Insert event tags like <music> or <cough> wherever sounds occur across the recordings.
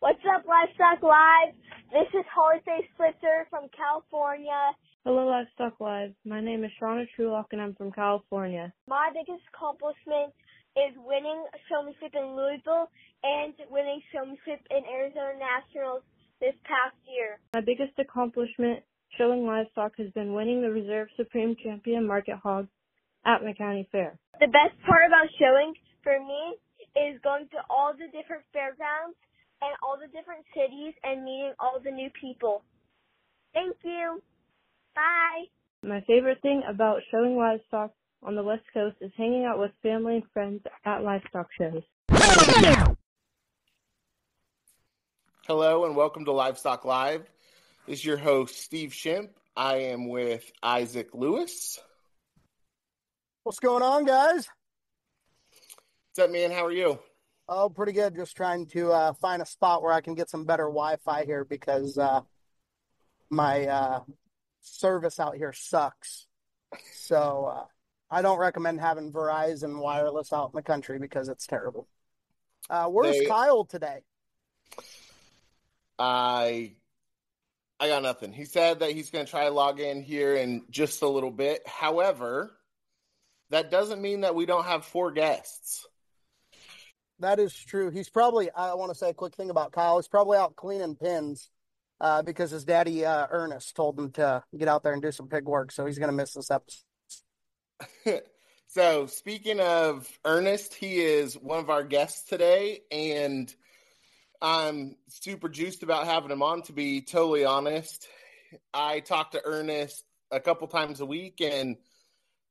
What's up, Livestock Live? This is Holyface Spitzer from California. Hello, Livestock Live. My name is Shauna Trulock, and I'm from California. My biggest accomplishment is winning a showmanship in Louisville and winning showmanship in Arizona Nationals this past year. My biggest accomplishment showing livestock has been winning the Reserve Supreme Champion Market Hog at my county fair. The best part about showing for me is going to all the different fairgrounds and all the different cities and meeting all the new people. Thank you. Bye. My favorite thing about showing livestock on the West Coast is hanging out with family and friends at livestock shows. Hello and welcome to Livestock Live. This is your host, Steve Shimp. I am with Isaac Lewis. What's going on, guys? What's up, man? How are you? Oh, pretty good. Just trying to uh, find a spot where I can get some better Wi-Fi here because uh, my uh, service out here sucks. So uh, I don't recommend having Verizon wireless out in the country because it's terrible. Uh, where's They- Kyle today? I I got nothing. He said that he's going to try to log in here in just a little bit. However, that doesn't mean that we don't have four guests. That is true. He's probably. I want to say a quick thing about Kyle. He's probably out cleaning pins uh, because his daddy uh, Ernest told him to get out there and do some pig work. So he's going to miss this episode. <laughs> so, speaking of Ernest, he is one of our guests today, and I'm super juiced about having him on. To be totally honest, I talk to Ernest a couple times a week, and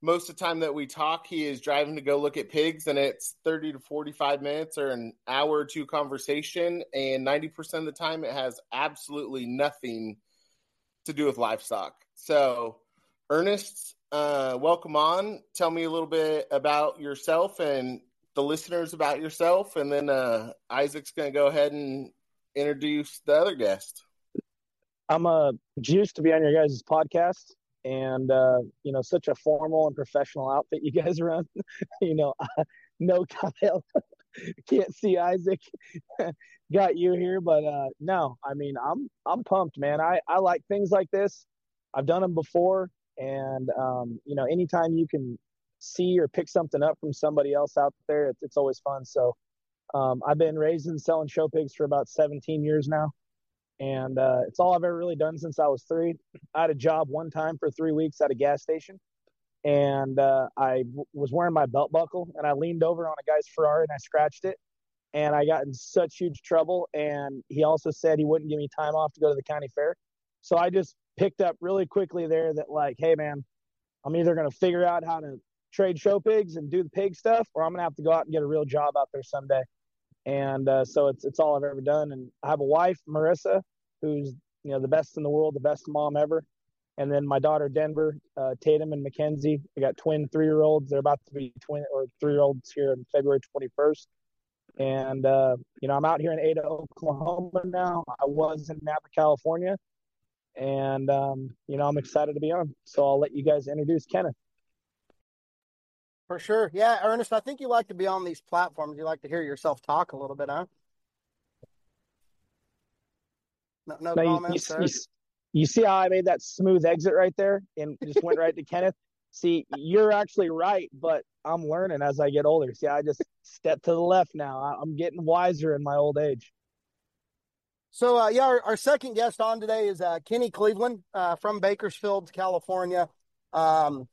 most of the time that we talk, he is driving to go look at pigs, and it's 30 to 45 minutes or an hour or two conversation, and 90% of the time, it has absolutely nothing to do with livestock. So, Ernest, uh, welcome on. Tell me a little bit about yourself and the listeners about yourself, and then uh, Isaac's going to go ahead and introduce the other guest. I'm uh, juiced to be on your guys' podcast, and uh, you know, such a formal and professional outfit you guys <laughs> run. you know, <laughs> no Kyle, <laughs> can't see Isaac. Got you here, but uh, no, I mean, I'm I'm pumped, man. I I like things like this. I've done them before, and um, you know, anytime you can see or pick something up from somebody else out there, it's it's always fun. So. Um, I've been raising and selling show pigs for about 17 years now and uh, it's all I've ever really done since I was three. I had a job one time for three weeks at a gas station, and uh, I w- was wearing my belt buckle, and I leaned over on a guy's Ferrari and I scratched it, and I got in such huge trouble. And he also said he wouldn't give me time off to go to the county fair, so I just picked up really quickly there that like, hey man, I'm either gonna figure out how to trade show pigs and do the pig stuff, or I'm gonna have to go out and get a real job out there someday and uh, so it's it's all I've ever done. And I have a wife, Marissa, who's you know the best in the world, the best mom ever, and then my daughter Denver, uh, Tatum and Mackenzie. I got twin three year olds. They're about to be twin or three year olds here on February 21st. And uh, you know I'm out here in Ada, Oklahoma now. I was in Napa, California, and um, you know I'm excited to be on. So I'll let you guys introduce Kenneth. For sure. Yeah, Ernest, I think you like to be on these platforms. You like to hear yourself talk a little bit, huh? No, no Now, comments, you, you, you see how I made that smooth exit right there and just went right to Kenneth? See, you're actually right, but I'm learning as I get older. See, I just step to the left now. I- I'm getting wiser in my old age. So, uh, yeah, our, our second guest on today is uh, Kenny Cleveland uh, from Bakersfield, California. Um,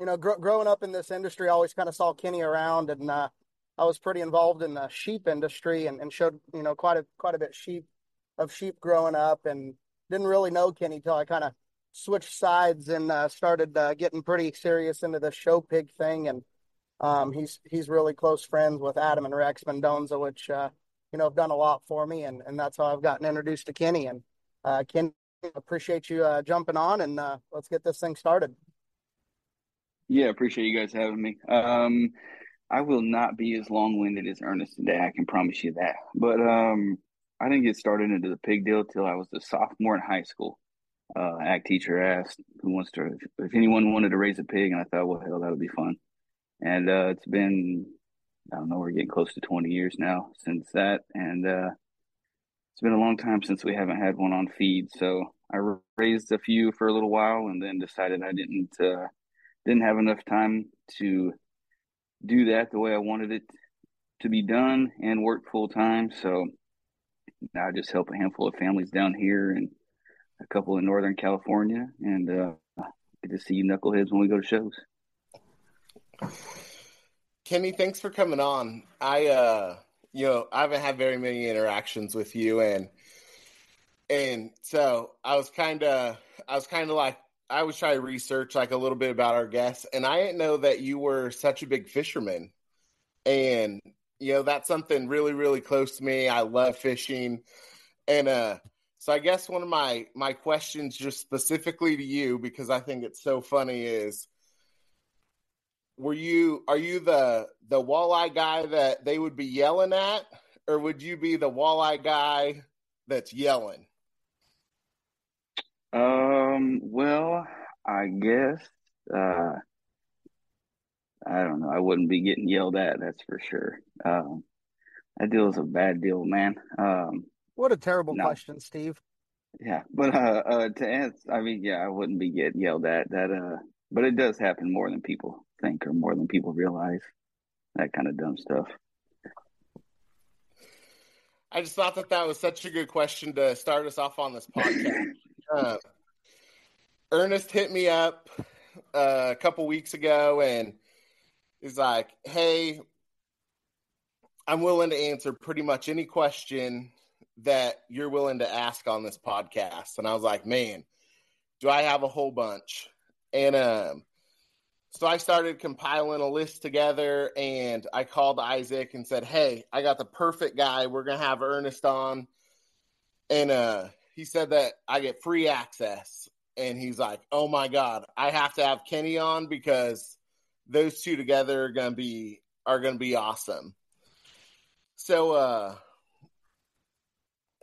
you know, gr- growing up in this industry, I always kind of saw Kenny around, and uh, I was pretty involved in the sheep industry and, and showed you know quite a quite a bit sheep of sheep growing up, and didn't really know Kenny till I kind of switched sides and uh, started uh, getting pretty serious into the show pig thing, and um, he's he's really close friends with Adam and Rex Mendoza, which uh, you know have done a lot for me, and and that's how I've gotten introduced to Kenny. And uh, Kenny, appreciate you uh, jumping on, and uh, let's get this thing started. Yeah, appreciate you guys having me. Um, I will not be as long-winded as Ernest today. I can promise you that. But um, I didn't get started into the pig deal till I was a sophomore in high school. Uh, ag teacher asked who wants to, if anyone wanted to raise a pig, and I thought, well, hell, that would be fun. And uh, it's been, I don't know, we're getting close to 20 years now since that, and uh, it's been a long time since we haven't had one on feed. So I raised a few for a little while and then decided I didn't uh, didn't have enough time to do that the way I wanted it to be done and work full time. So I just help a handful of families down here and a couple in Northern California, and uh, get to see you knuckleheads when we go to shows. Kenny, thanks for coming on. I, uh, you know, I haven't had very many interactions with you, and and so I was kind of, I was kind of like, I was trying to research like a little bit about our guests, and I didn't know that you were such a big fisherman, and you know that's something really, really close to me. I love fishing, and uh, so I guess one of my my questions, just specifically to you, because I think it's so funny, is were you are you the the walleye guy that they would be yelling at, or would you be the walleye guy that's yelling? Um. Well, I guess. Uh, I don't know. I wouldn't be getting yelled at. That's for sure. Um, that deal is a bad deal, man. Um, what a terrible no. question, Steve. Yeah, but uh, uh, to answer, I mean, yeah, I wouldn't be getting yelled at. That uh, but it does happen more than people think or more than people realize. That kind of dumb stuff. I just thought that that was such a good question to start us off on this podcast. <coughs> uh, Ernest hit me up uh, a couple weeks ago and he's like, "Hey, I'm willing to answer pretty much any question that you're willing to ask on this podcast." And I was like, "Man, do I have a whole bunch?" And um, so I started compiling a list together and I called Isaac and said, Hey, I got the perfect guy. We're going to have Ernest on. And uh, he said that I get free access. And he's like, Oh my God, I have to have Kenny on because those two together are to be are to be awesome. So uh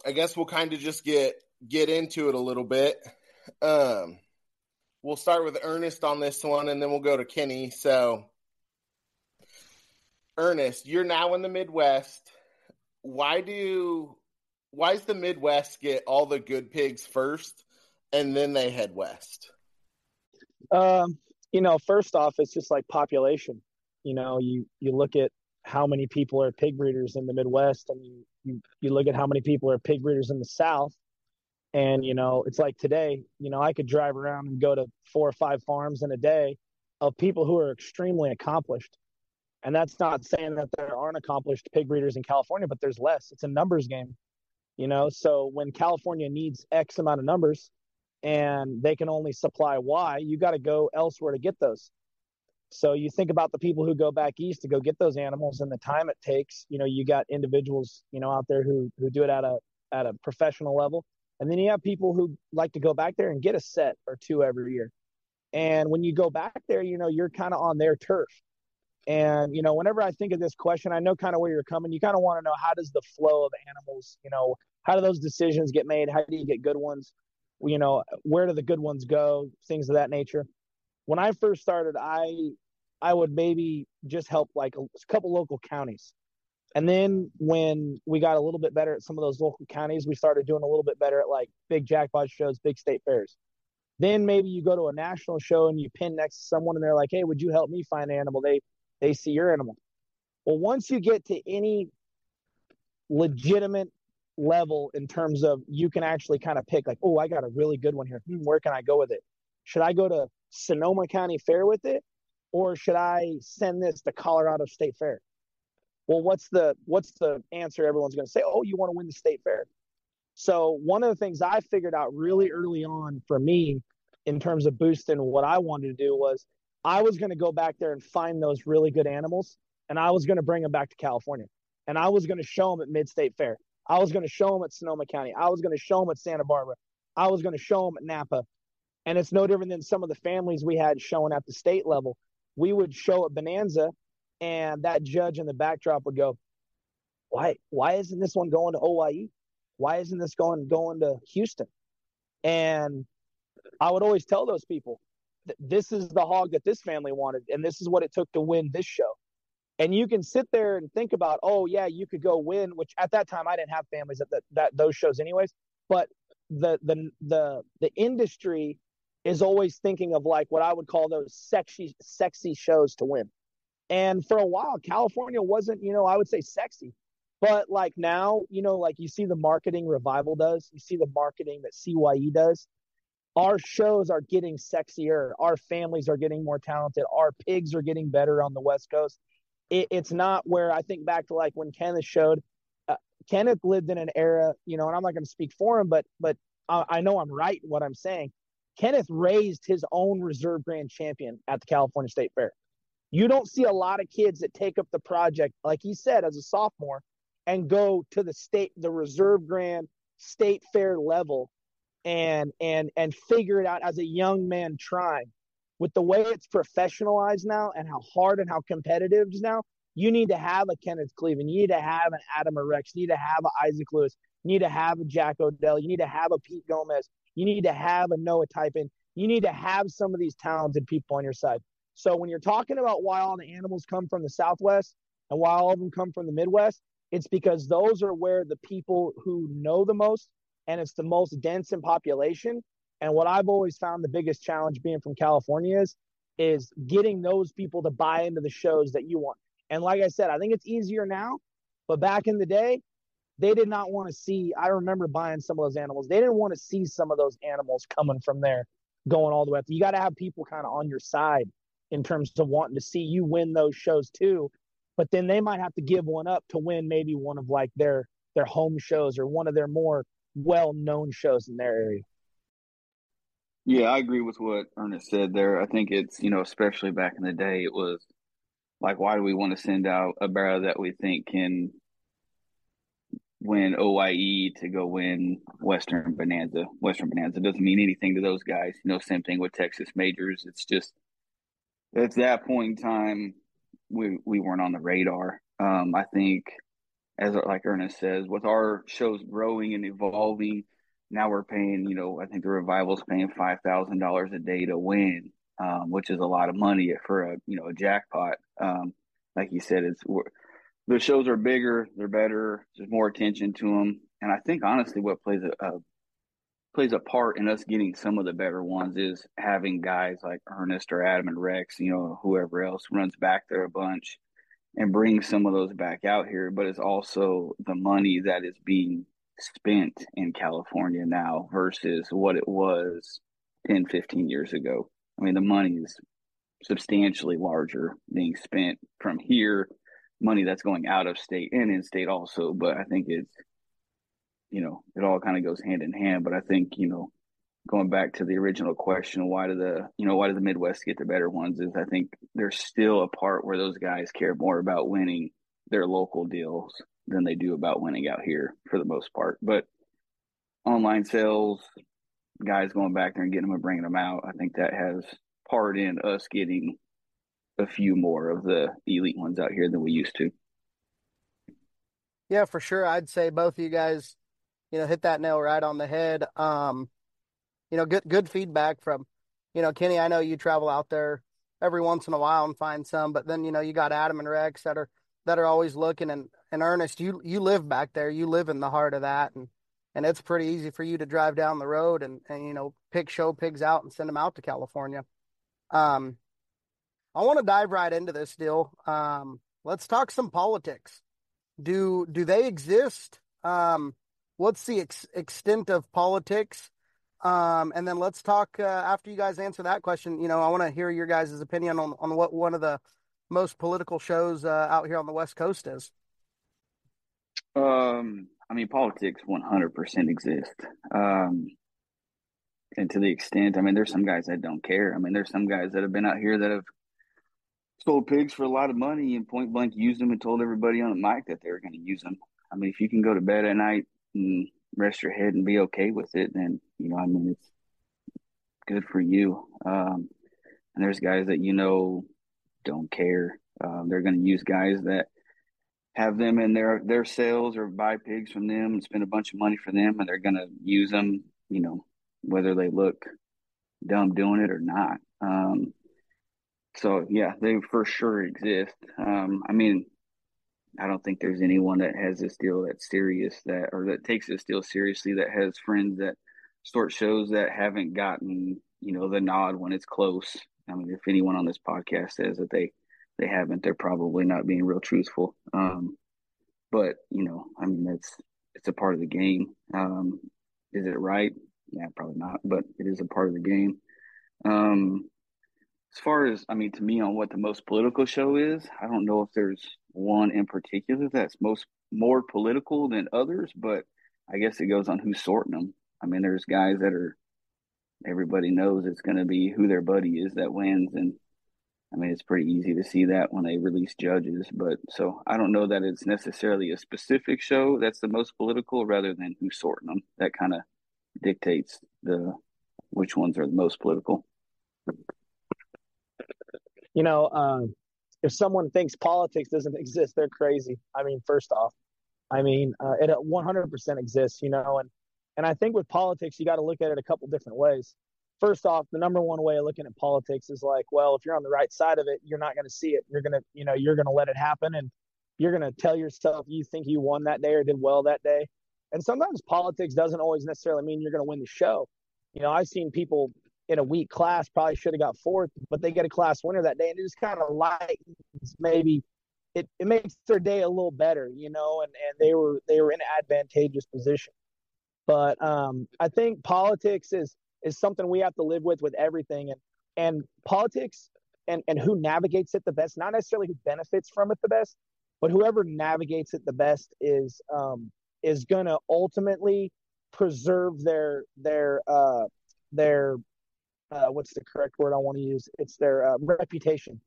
I guess we'll kind of just get get into it a little bit. Um we'll start with Ernest on this one, and then we'll go to Kenny. So, Ernest, you're now in the Midwest. Why do why does the Midwest get all the good pigs first, and then they head west? Um, you know, first off, it's just like population. You know, you you look at how many people are pig breeders in the Midwest, and you you, you look at how many people are pig breeders in the South, and, you know, it's like today, you know, I could drive around and go to four or five farms in a day of people who are extremely accomplished. And that's not saying that there aren't accomplished pig breeders in California, but there's less. It's a numbers game, you know. So when California needs X amount of numbers and they can only supply Y, you got to go elsewhere to get those. So you think about the people who go back east to go get those animals and the time it takes. You know, you got individuals, you know, out there who who do it at a at a professional level. And then you have people who like to go back there and get a set or two every year. And when you go back there, you know, you're kind of on their turf. And, you know, whenever I think of this question, I know kind of where you're coming. You kind of want to know how does the flow of animals, you know, how do those decisions get made? How do you get good ones? You know, where do the good ones go? Things of that nature. When I first started, I I would maybe just help like a couple local counties and then when we got a little bit better at some of those local counties, we started doing a little bit better at like big jackpot shows, big state fairs. Then maybe you go to a national show and you pin next to someone and they're like, "Hey, would you help me find an animal?" They they see your animal. Well, once you get to any legitimate level in terms of you can actually kind of pick like, "Oh, I got a really good one here. Hmm, where can I go with it? Should I go to Sonoma County Fair with it, or should I send this to Colorado State Fair?" well what's the what's the answer everyone's going to say oh you want to win the state fair so one of the things i figured out really early on for me in terms of boosting what i wanted to do was i was going to go back there and find those really good animals and i was going to bring them back to california and i was going to show them at mid-state fair i was going to show them at sonoma county i was going to show them at santa barbara i was going to show them at napa and it's no different than some of the families we had showing at the state level we would show at bonanza and that judge in the backdrop would go, "Why? Why isn't this one going to Hawaii? Why isn't this going going to Houston?" And I would always tell those people, "This is the hog that this family wanted, and this is what it took to win this show." And you can sit there and think about, oh yeah, you could go win. Which at that time I didn't have families at that, that those shows anyways. But the the the the industry is always thinking of like what I would call those sexy sexy shows to win. And for a while, California wasn't, you know, I would say sexy. But like now, you know, like you see the marketing revival does, you see the marketing that CYE does. Our shows are getting sexier. Our families are getting more talented. Our pigs are getting better on the West Coast. It, it's not where I think back to like when Kenneth showed. Uh, Kenneth lived in an era, you know, and I'm not going to speak for him, but but I, I know I'm right in what I'm saying. Kenneth raised his own reserve grand champion at the California State Fair. You don't see a lot of kids that take up the project, like he said, as a sophomore, and go to the state, the reserve grand state fair level and and and figure it out as a young man trying. With the way it's professionalized now and how hard and how competitive it is now, you need to have a Kenneth Cleveland. You need to have an Adam Rex. You need to have an Isaac Lewis. You need to have a Jack Odell. You need to have a Pete Gomez. You need to have a Noah Typin. You need to have some of these talented people on your side. So when you're talking about why all the animals come from the Southwest and why all of them come from the Midwest, it's because those are where the people who know the most and it's the most dense in population. And what I've always found the biggest challenge being from California is is getting those people to buy into the shows that you want. And like I said, I think it's easier now, but back in the day, they did not want to see. I remember buying some of those animals. They didn't want to see some of those animals coming from there, going all the way up. You got to have people kind of on your side in terms of wanting to see you win those shows too. But then they might have to give one up to win maybe one of like their their home shows or one of their more well known shows in their area. Yeah, I agree with what Ernest said there. I think it's, you know, especially back in the day, it was like, why do we want to send out a barrow that we think can win OIE to go win Western Bonanza? Western Bonanza doesn't mean anything to those guys. You know, same thing with Texas Majors. It's just at that point in time, we we weren't on the radar. Um, I think, as like Ernest says, with our shows growing and evolving, now we're paying. You know, I think the revival's paying five thousand dollars a day to win, um, which is a lot of money for a you know a jackpot. Um, like you said, it's the shows are bigger, they're better. There's more attention to them, and I think honestly, what plays a, a plays a part in us getting some of the better ones is having guys like Ernest or Adam and Rex, you know, whoever else runs back there a bunch and bring some of those back out here. But it's also the money that is being spent in California now versus what it was 10, 15 years ago. I mean, the money is substantially larger being spent from here, money that's going out of state and in state also. But I think it's you know, it all kind of goes hand in hand. But I think, you know, going back to the original question, why do the, you know, why do the Midwest get the better ones? Is I think there's still a part where those guys care more about winning their local deals than they do about winning out here for the most part. But online sales, guys going back there and getting them and bringing them out, I think that has part in us getting a few more of the elite ones out here than we used to. Yeah, for sure. I'd say both of you guys you know, hit that nail right on the head. Um, you know, good good feedback from, you know, Kenny. I know you travel out there every once in a while and find some, but then you know you got Adam and Rex that are that are always looking and and Ernest, you you live back there, you live in the heart of that, and and it's pretty easy for you to drive down the road and and you know pick show pigs out and send them out to California. Um, I want to dive right into this deal. Um, let's talk some politics. Do do they exist? Um, what's the ex- extent of politics? Um, and then let's talk uh, after you guys answer that question. You know, I want to hear your guys' opinion on on what one of the most political shows uh, out here on the West Coast is. Um, I mean, politics 100% exist. Um, and to the extent, I mean, there's some guys that don't care. I mean, there's some guys that have been out here that have sold pigs for a lot of money and point blank used them and told everybody on the mic that they were going to use them. I mean, if you can go to bed at night and rest your head and be okay with it, then you know, I mean, it's good for you. Um, and there's guys that you know don't care. Um, they're going to use guys that have them in their their sales or buy pigs from them and spend a bunch of money for them, and they're going to use them. You know, whether they look dumb doing it or not. Um, so yeah, they for sure exist. Um, I mean, I don't think there's anyone that has this deal that's serious that or that takes this deal seriously that has friends that start shows that haven't gotten you know the nod when it's close. I mean, if anyone on this podcast says that they they haven't, they're probably not being real truthful. Um, but you know, I mean, it's it's a part of the game. Um, is it right? Yeah, probably not, but it is a part of the game. Um, as far as I mean, to me, on what the most political show is, I don't know if there's one in particular that's most more political than others, but I guess it goes on who's sorting them. I mean, there's guys that are everybody knows it's going to be who their buddy is that wins, and I mean, it's pretty easy to see that when they release judges. But so I don't know that it's necessarily a specific show that's the most political, rather than who's sorting them. That kind of dictates the which ones are the most political. You know, uh, if someone thinks politics doesn't <laughs> exist, they're crazy. I mean, first off, I mean, uh, it 100% exists. You know, and and I think with politics, you got to look at it a couple different ways. First off, the number one way of looking at politics is like, well, if you're on the right side of it, you're not going to see it. You're gonna, you know, you're gonna let it happen, and you're gonna tell yourself you think you won that day or did well that day. And sometimes politics doesn't always necessarily mean you're going to win the show. You know, I've seen people in a weak class probably should have got fourth, but they get a class winner that day, and it just kind of lightens maybe it, it makes their day a little better, you know, and, and they were they were in an advantageous position. But um, I think politics is is something we have to live with with everything, and and politics and and who navigates it the best, not necessarily who benefits from it the best, but whoever navigates it the best is um, is to ultimately preserve their their uh, their uh, what's the correct word I want to use? It's their uh, reputation.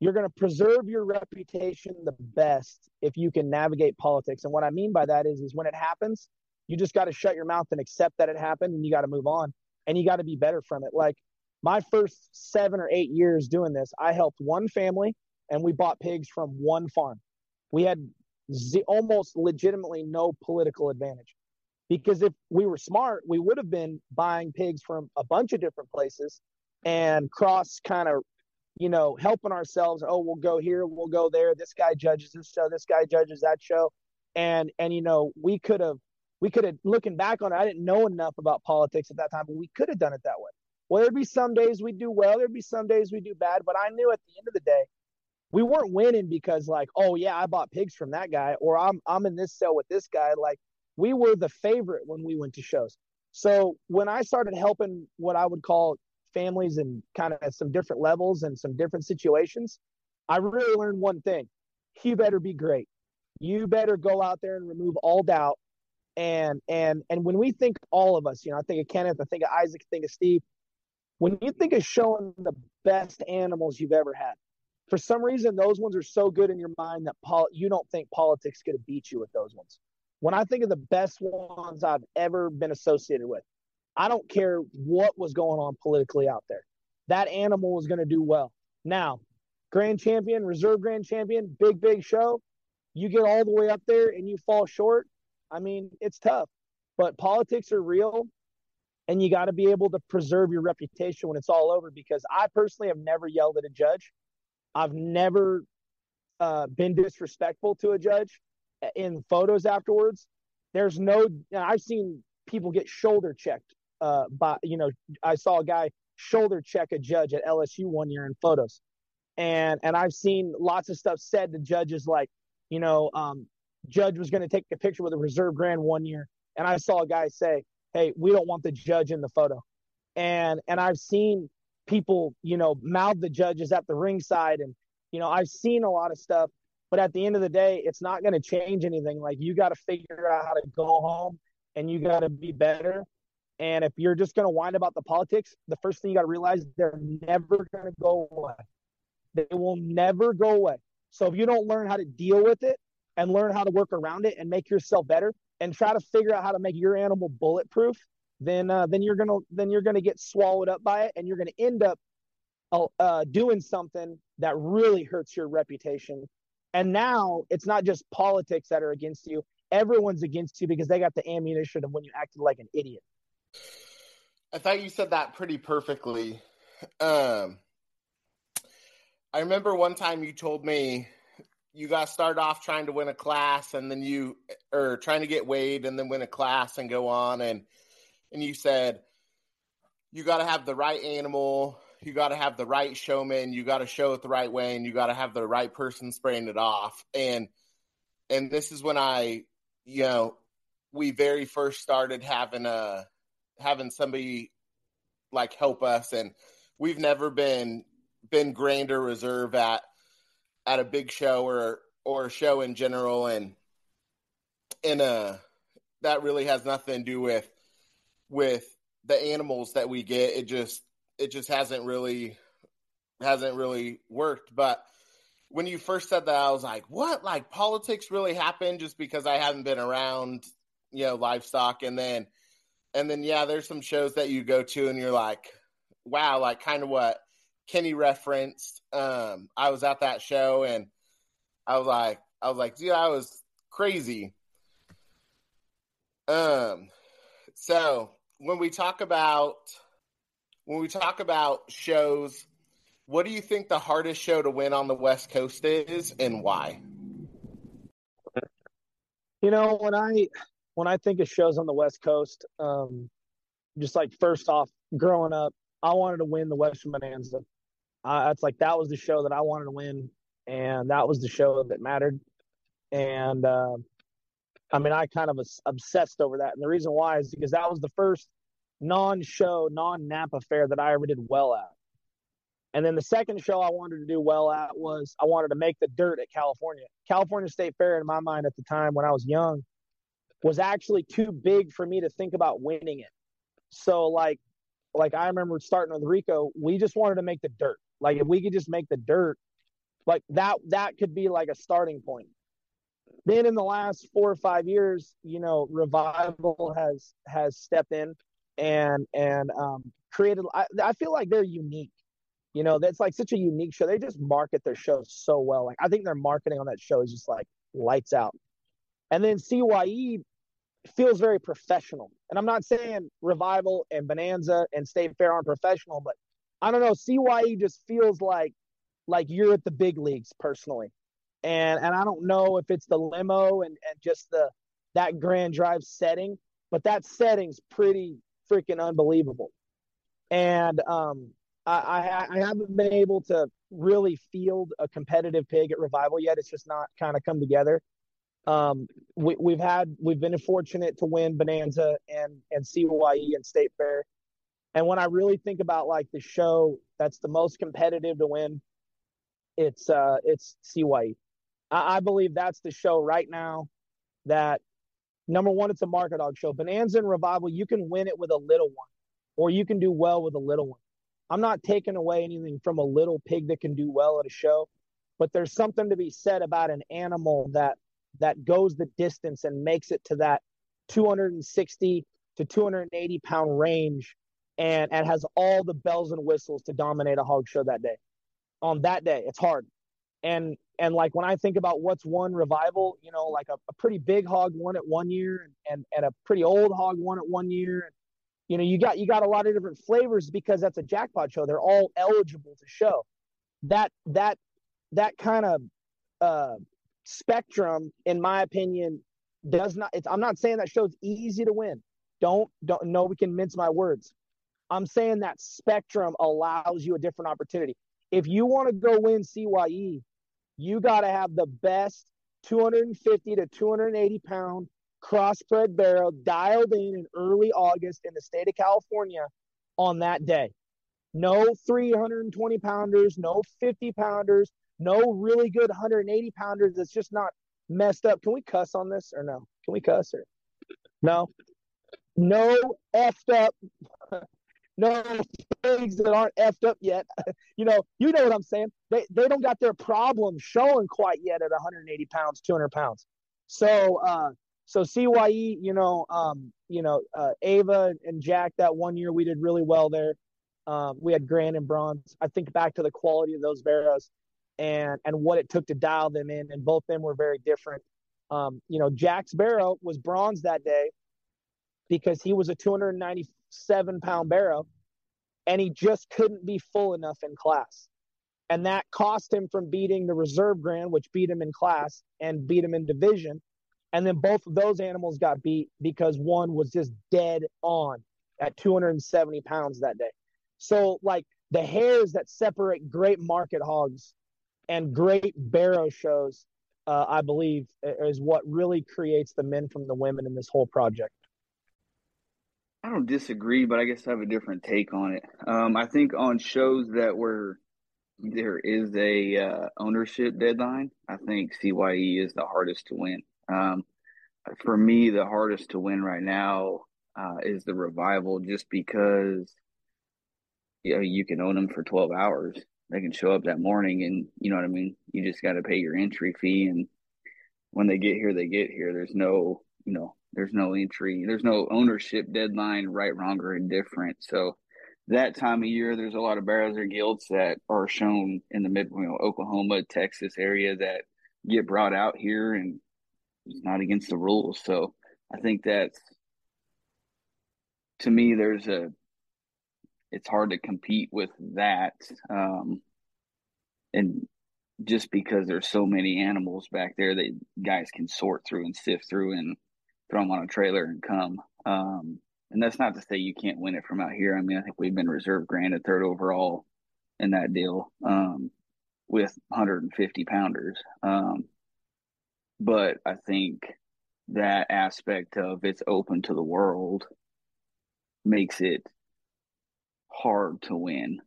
You're going to preserve your reputation the best if you can navigate politics. And what I mean by that is, is when it happens, you just got to shut your mouth and accept that it happened, and you got to move on, and you got to be better from it. Like my first seven or eight years doing this, I helped one family, and we bought pigs from one farm. We had z- almost legitimately no political advantage because if we were smart, we would have been buying pigs from a bunch of different places and cross kind of, you know, helping ourselves. Oh, we'll go here, we'll go there. This guy judges this show, this guy judges that show, and and you know, we could have, we could have looking back on it. I didn't know enough about politics at that time, but we could have done it that way. Well, there'd be some days we'd do well, there'd be some days we'd do bad, but I knew at the end of the day, we weren't winning because like, oh yeah, I bought pigs from that guy, or I'm I'm in this cell with this guy. Like we were the favorite when we went to shows. So when I started helping what I would call families and kind of some different levels and some different situations, I really learned one thing. You better be great. You better go out there and remove all doubt. And and and when we think all of us, you know, I think of Kenneth, I think of Isaac, I think of Steve. When you think of showing the best animals you've ever had, for some reason those ones are so good in your mind that pol- you don't think politics could beat you with those ones. When I think of the best ones I've ever been associated with, I don't care what was going on politically out there. That animal was going to do well. Now, grand champion, reserve grand champion, big, big show. You get all the way up there and you fall short. I mean, it's tough, but politics are real and you got to be able to preserve your reputation when it's all over because I personally have never yelled at a judge. I've never uh, been disrespectful to a judge in photos afterwards. There's no, I've seen people get shoulder checked. Uh, by you know, I saw a guy shoulder check a judge at LSU one year in photos, and and I've seen lots of stuff said to judges like, you know, um, judge was going to take a picture with a reserve grand one year, and I saw a guy say, hey, we don't want the judge in the photo, and and I've seen people, you know, mouth the judges at the ringside, and you know, I've seen a lot of stuff but at the end of the day, it's not going to change anything. Like you got to figure out how to go home and you got to be better. And if you're just going to whine about the politics, the first thing you got to realize they're never going to go away. They will never go away. So if you don't learn how to deal with it and learn how to work around it and make yourself better and try to figure out how to make your animal bulletproof, then uh, then you're gonna then you're gonna get swallowed up by it and you're gonna end up uh, uh doing something that really hurts your reputation and now it's not just politics that are against you. Everyone's against you because they got the ammunition of when you acted like an idiot. I thought you said that pretty perfectly. Um, I remember one time you told me you got to start off trying to win a class and then you or trying to get weighed and then win a class and go on and and you said you got to have the right animal you got to have the right showman you got to show it the right way and you got to have the right person spraying it off. And and this is when i you know we very first started having a having somebody like help us and we've never been been grander reserve at at a big show or or a show in general. And and uh that really has nothing to do with with the animals that we get. It just it just hasn't really hasn't really worked. But when you first said that i was like what? Like politics really happened just because i haven't been around you know livestock. And then and then yeah there's some shows that you go to and you're like wow like kind of what kenny referenced um i was at that show and i was like i was like dude i was crazy um so when we talk about when we talk about shows what do you think the hardest show to win on the west coast is and why you know when i when I think of shows on the West Coast, um, just like first off, growing up, I wanted to win the Western Bonanza. Uh, it's like that was the show that I wanted to win, and that was the show that mattered. And uh, I mean, I kind of was obsessed over that, and the reason why is because that was the first non-show, non-Napa fair that I ever did well at. And then the second show I wanted to do well at was I wanted to make the dirt at California. California State Fair, in my mind at the time when I was young, was actually too big for me to think about winning it. So like like I remember starting with Rico, we just wanted to make the dirt. Like if we could just make the dirt, like that that could be like a starting point. Then in the last four or five years, you know, revival has has stepped in and and um, created. I, I feel like they're unique. You know, that's like such a unique show. They just market their show so well. Like I think their marketing on that show is just like lights out. And then CYE feels very professional. And I'm not saying Revival and Bonanza and State Fair aren't professional, but I don't know. CYE just feels like like you're at the big leagues personally. And and I don't know if it's the limo and, and just the that grand drive setting, but that setting's pretty freaking unbelievable. And um I, I, I haven't been able to really field a competitive pig at Revival yet. It's just not kind of come together. Um, we, we've had we've been fortunate to win Bonanza and and CYE and State Fair. And when I really think about like the show that's the most competitive to win, it's uh it's CYE. I, I believe that's the show right now that number one, it's a market dog show. Bonanza and Revival, you can win it with a little one, or you can do well with a little one. I'm not taking away anything from a little pig that can do well at a show, but there's something to be said about an animal that that goes the distance and makes it to that 260 to 280 pound range and, and has all the bells and whistles to dominate a hog show that day. On that day, it's hard. And and like when I think about what's won revival, you know, like a, a pretty big hog won it one year and, and, a pretty old hog won it one year. You know, you got you got a lot of different flavors because that's a jackpot show. They're all eligible to show. That that that kind of uh, spectrum, in my opinion, does not. It's, I'm not saying that show's easy to win. Don't don't know we can mince my words. I'm saying that spectrum allows you a different opportunity. If you want to go win CYE, you got to have the best 250 to 280 pound crossbred barrow dialed in in early August in the state of California on that day. No 320 pounders, no 50 pounders, no really good 180 pounders that's just not messed up. Can we cuss on this or no? Can we cuss or no? No effed up. No things that aren't effed up yet. <laughs> you know, you know what I'm saying. They they don't got their problem showing quite yet at 180 pounds, 200 pounds. So uh, so CYE, you know, um, you know, uh, Ava and Jack that one year we did really well there. Um, we had grand and bronze. I think back to the quality of those barrows and and what it took to dial them in, and both them were very different. Um, you know, Jack's barrow was bronze that day because he was a 297 pound barrow, and he just couldn't be full enough in class. and that cost him from beating the reserve grand, which beat him in class and beat him in division. And then both of those animals got beat because one was just dead on at 270 pounds that day. So, like the hairs that separate great market hogs and great barrow shows, uh, I believe, is what really creates the men from the women in this whole project. I don't disagree, but I guess I have a different take on it. Um, I think on shows that were there is a uh, ownership deadline. I think CYE is the hardest to win. Um, for me, the hardest to win right now uh, is the revival, just because you know you can own them for twelve hours. They can show up that morning, and you know what I mean. You just got to pay your entry fee, and when they get here, they get here. There's no, you know, there's no entry, there's no ownership deadline, right, wrong, or indifferent. So that time of year, there's a lot of barrows or gilts that are shown in the mid, you know, Oklahoma, Texas area that get brought out here, and it's not against the rules. So I think that's to me, there's a it's hard to compete with that, um, and just because there's so many animals back there that guys can sort through and sift through and throw them on a trailer and come. Um, and that's not to say you can't win it from out here. I mean, I think we've been reserve granted third overall in that deal um, with 150 pounders. Um, but I think that aspect of it's open to the world makes it hard to win.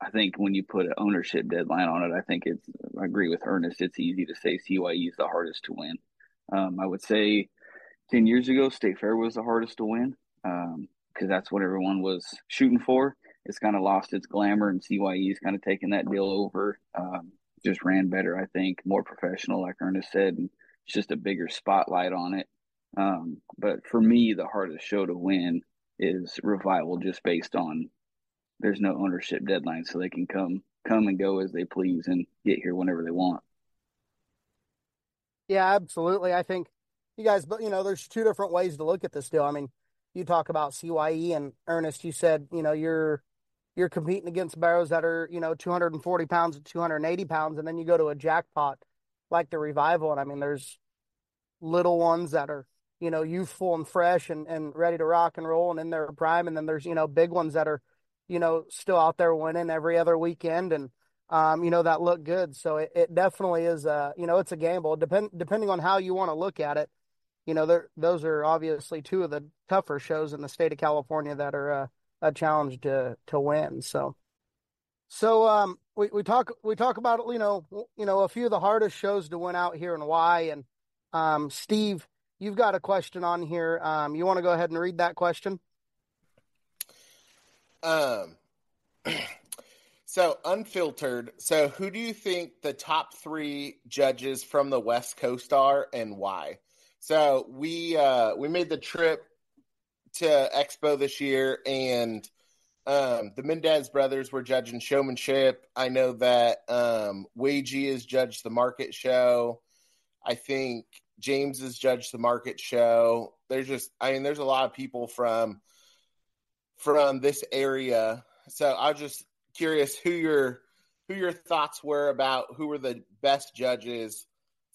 I think when you put an ownership deadline on it, I think it's, I agree with Ernest, it's easy to say CYE is the hardest to win. Um, I would say 10 years ago, State Fair was the hardest to win because um, that's what everyone was shooting for. It's kind of lost its glamour, and CYE's kind of taken that deal over. Um, just ran better, I think, more professional, like Ernest said, and it's just a bigger spotlight on it. Um, but for me, the hardest show to win is Revival, just based on there's no ownership deadline, so they can come come and go as they please and get here whenever they want. Yeah, absolutely. I think you guys, but you know, there's two different ways to look at this deal. I mean, you talk about CYE and Ernest. You said you know you're you're competing against barrows that are you know 240 pounds and 280 pounds, and then you go to a jackpot like the revival, and I mean, there's little ones that are you know youthful and fresh and and ready to rock and roll and in their prime, and then there's you know big ones that are you know still out there winning every other weekend and um, you know, that look good. So it, it definitely is a, you know, it's a gamble. Depend depending on how you want to look at it you know, there those are obviously two of the tougher shows in the state of California that are uh, a challenge to to win. So, so um, we we talk we talk about you know you know a few of the hardest shows to win out here and why. And um, Steve, you've got a question on here. Um, you want to go ahead and read that question? Um. <clears throat> So unfiltered. So who do you think the top three judges from the West Coast are, and why? So we uh, we made the trip to Expo this year, and um, the Mendez brothers were judging showmanship. I know that um, Wagey has judged the market show. I think James has judged the market show. There's just, I mean, there's a lot of people from from this area. So I was just curious who your who your thoughts were about who were the best judges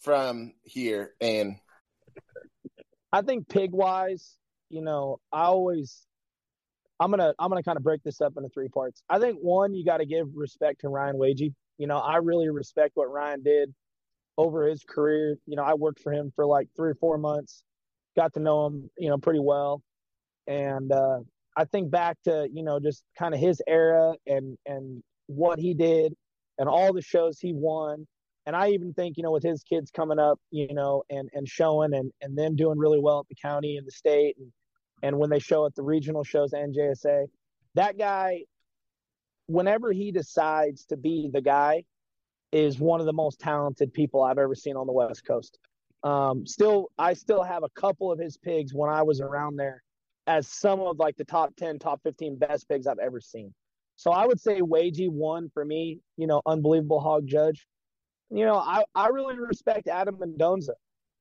from here and I think pig wise, you know, I always I'm gonna I'm gonna kind of break this up into three parts. I think one, you got to give respect to Ryan Wagey. You know, I really respect what Ryan did over his career. You know, I worked for him for like three or four months, got to know him, you know, pretty well, and uh, I think back to you know just kind of his era and and what he did and all the shows he won and I even think, you know, with his kids coming up, you know, and and showing and and them doing really well at the county and the state and and when they show at the regional shows and JSA, that guy whenever he decides to be the guy is one of the most talented people I've ever seen on the West Coast. Um, still I still have a couple of his pigs when I was around there as some of like the top 10, top 15 best pigs I've ever seen. So I would say Wagey won for me, you know, unbelievable hog judge you know, I, I really respect Adam Mendoza.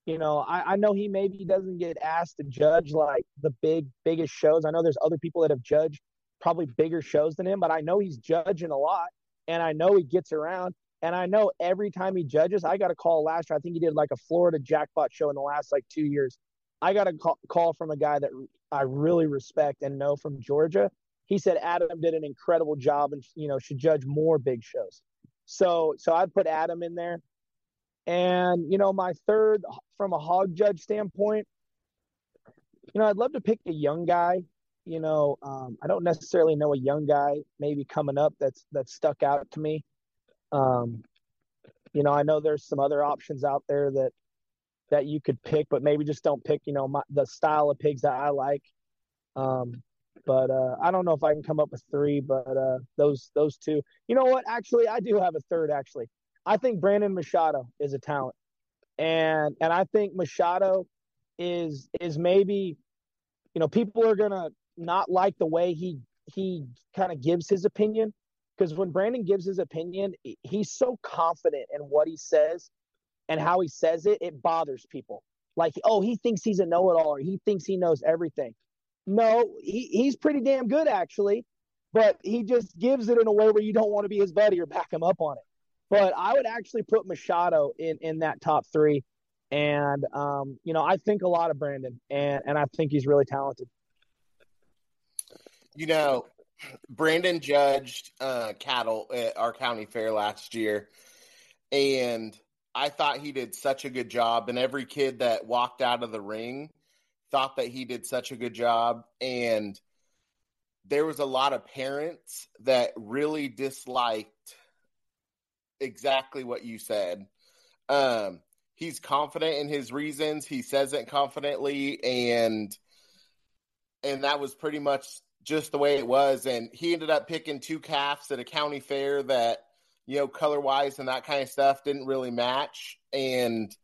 You know, I, I know he maybe doesn't get asked to judge like the big, biggest shows. I know there's other people that have judged probably bigger shows than him, but I know he's judging a lot and I know he gets around. And I know every time he judges, I got a call last year. I think he did like a Florida jackpot show in the last like two years. I got a call, from a guy that I really respect and know from Georgia. He said Adam did an incredible job and you know should judge more big shows. So so I'd put Adam in there. And you know my third from a hog judge standpoint, you know I'd love to pick a young guy. You know um, I don't necessarily know a young guy maybe coming up that's that's stuck out to me. Um, you know, I know there's some other options out there that that you could pick, but maybe just don't pick, you know, my, the style of pigs that I like. Um, but uh, I don't know if I can come up with three, but uh, those those two. You know what? Actually, I do have a third. Actually, I think Brandon Machado is a talent, and and I think Machado is is maybe, you know, people are gonna not like the way he he kind of gives his opinion, because when Brandon gives his opinion, he's so confident in what he says and how he says it, it bothers people. Like, oh, he thinks he's a know it all or he thinks he knows everything. No, he, he's pretty damn good, actually, but he just gives it in a way where you don't want to be his buddy or back him up on it. But I would actually put Machado in, in that top three. And, um, you know, I think a lot of Brandon, and, and I think he's really talented. You know, Brandon judged uh, cattle at our county fair last year, and I thought he did such a good job. And every kid that walked out of the ring thought that he did such a good job. And there was a lot of parents that really disliked exactly what you said. Um, he's confident in his reasons. He says it confidently, and and that was pretty much just the way it was. And he ended up picking two calves at a county fair that, you know, color wise and that kind of stuff didn't really match. And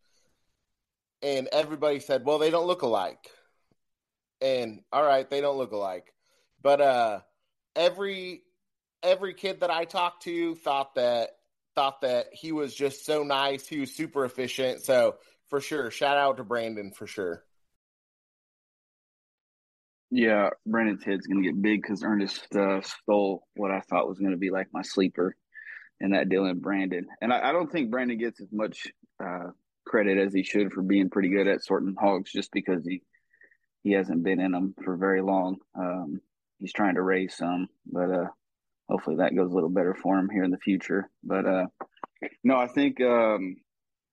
and everybody said, Well, they don't look alike. And all right, they don't look alike. But uh every every kid that I talked to thought that thought that he was just so nice. He was super efficient. So for sure, shout out to Brandon for sure. Yeah, Brandon's head's to get big because Ernest uh, stole what I thought was to be like my sleeper in that deal Brandon. And I, I don't think Brandon gets as much uh, credit as he should for being pretty good at sorting hogs just because he he hasn't been in them for very long. Um, he's trying to raise some, but uh, hopefully that goes a little better for him here in the future. But uh, no, I think um,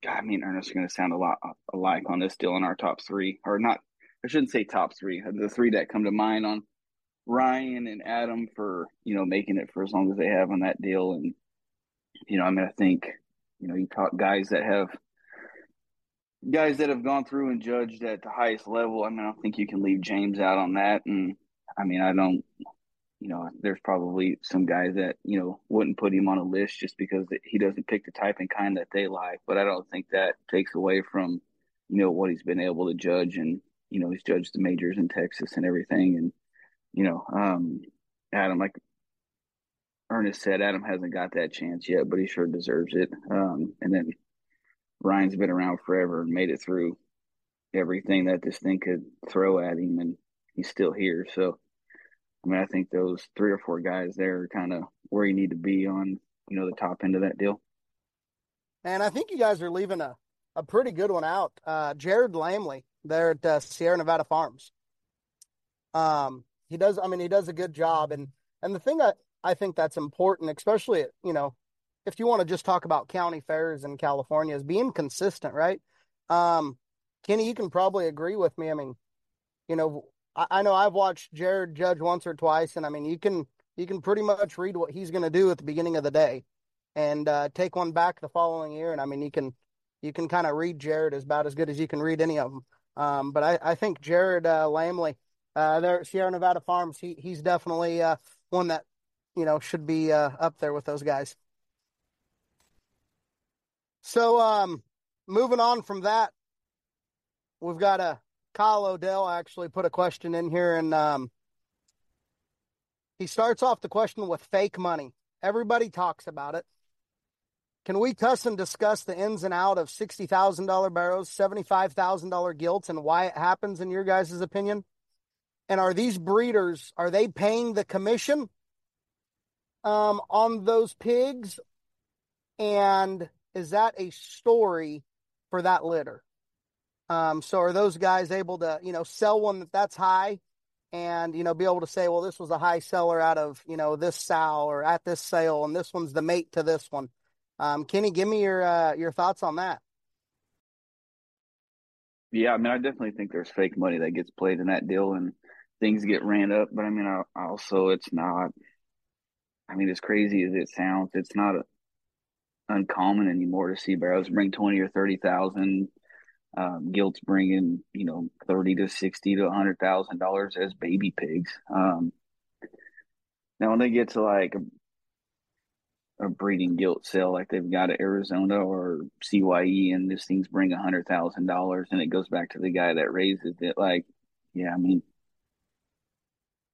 God, me and Ernest are going to sound a lot alike on this deal in our top three, or not I shouldn't say top three. The three that come to mind on Ryan and Adam for you know making it for as long as they have on that deal, and you know I mean I think you know you talk guys that have guys that have gone through and judged at the highest level. I mean I don't think you can leave James out on that, and I mean I don't. You know, there's probably some guys that you know wouldn't put him on a list just because he doesn't pick the type and kind that they like. But I don't think that takes away from you know what he's been able to judge and you know, he's judged the majors in Texas and everything. And, you know, um, Adam, like Ernest said, Adam hasn't got that chance yet, but he sure deserves it. Um, and then Ryan's been around forever and made it through everything that this thing could throw at him, and he's still here. So, I mean, I think those three or four guys there are kind of where you need to be on, you know, the top end of that deal. And I think you guys are leaving a, a pretty good one out. Uh, Jared Lamley there at uh, Sierra Nevada Farms. Um, he does. I mean, he does a good job, and and the thing I I think that's important, especially you know, if you want to just talk about county fairs in California, is being consistent, right? Um, Kenny, you can probably agree with me. I mean, you know, I, I know I've watched Jared judge once or twice, and I mean, you can you can pretty much read what he's going to do at the beginning of the day, and uh, take one back the following year, and I mean, you can you can kind of read Jared as about as good as you can read any of them. Um, but I, I think Jared uh, Lamley, uh, there at Sierra Nevada Farms, he he's definitely uh, one that you know should be uh, up there with those guys. So, um, moving on from that, we've got a Kyle Odell actually put a question in here, and um, he starts off the question with fake money. Everybody talks about it. Can we cuss and discuss the ins and out of $60,000 barrows, $75,000 gilts, and why it happens in your guys' opinion? And are these breeders are they paying the commission um, on those pigs? And is that a story for that litter? Um, so are those guys able to, you know, sell one that that's high and, you know, be able to say, well, this was a high seller out of, you know, this sow or at this sale, and this one's the mate to this one. Um, Kenny, give me your, uh, your thoughts on that. Yeah, I mean, I definitely think there's fake money that gets played in that deal and things get ran up. But I mean, I, also, it's not, I mean, as crazy as it sounds, it's not uncommon anymore to see barrows bring 20 or 30,000 um, gilts bringing you know thirty to sixty to a hundred thousand dollars as baby pigs. Um, now when they get to like a, a, breeding gilt sale like they've got at Arizona or CYE, and this thing's bring a hundred thousand dollars, and it goes back to the guy that raises it. Like, yeah, I mean,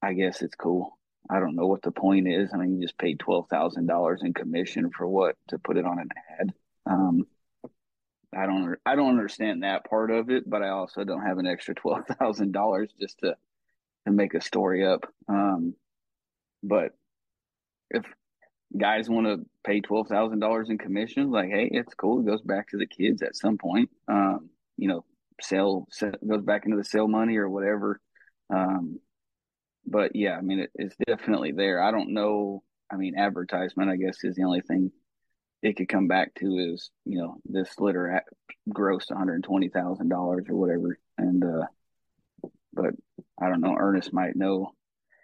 I guess it's cool. I don't know what the point is. I mean, you just paid twelve thousand dollars in commission for what to put it on an ad. Um, I don't I don't understand that part of it, but I also don't have an extra twelve thousand dollars just to to make a story up. Um, but if guys want to pay twelve thousand dollars in commissions, like hey, it's cool. It goes back to the kids at some point. Um, you know, sell, sell goes back into the sale money or whatever. Um, but yeah, I mean, it, it's definitely there. I don't know. I mean, advertisement, I guess, is the only thing it could come back to is you know this litter at, grossed one hundred twenty thousand dollars or whatever, and uh, but I don't know. Ernest might know,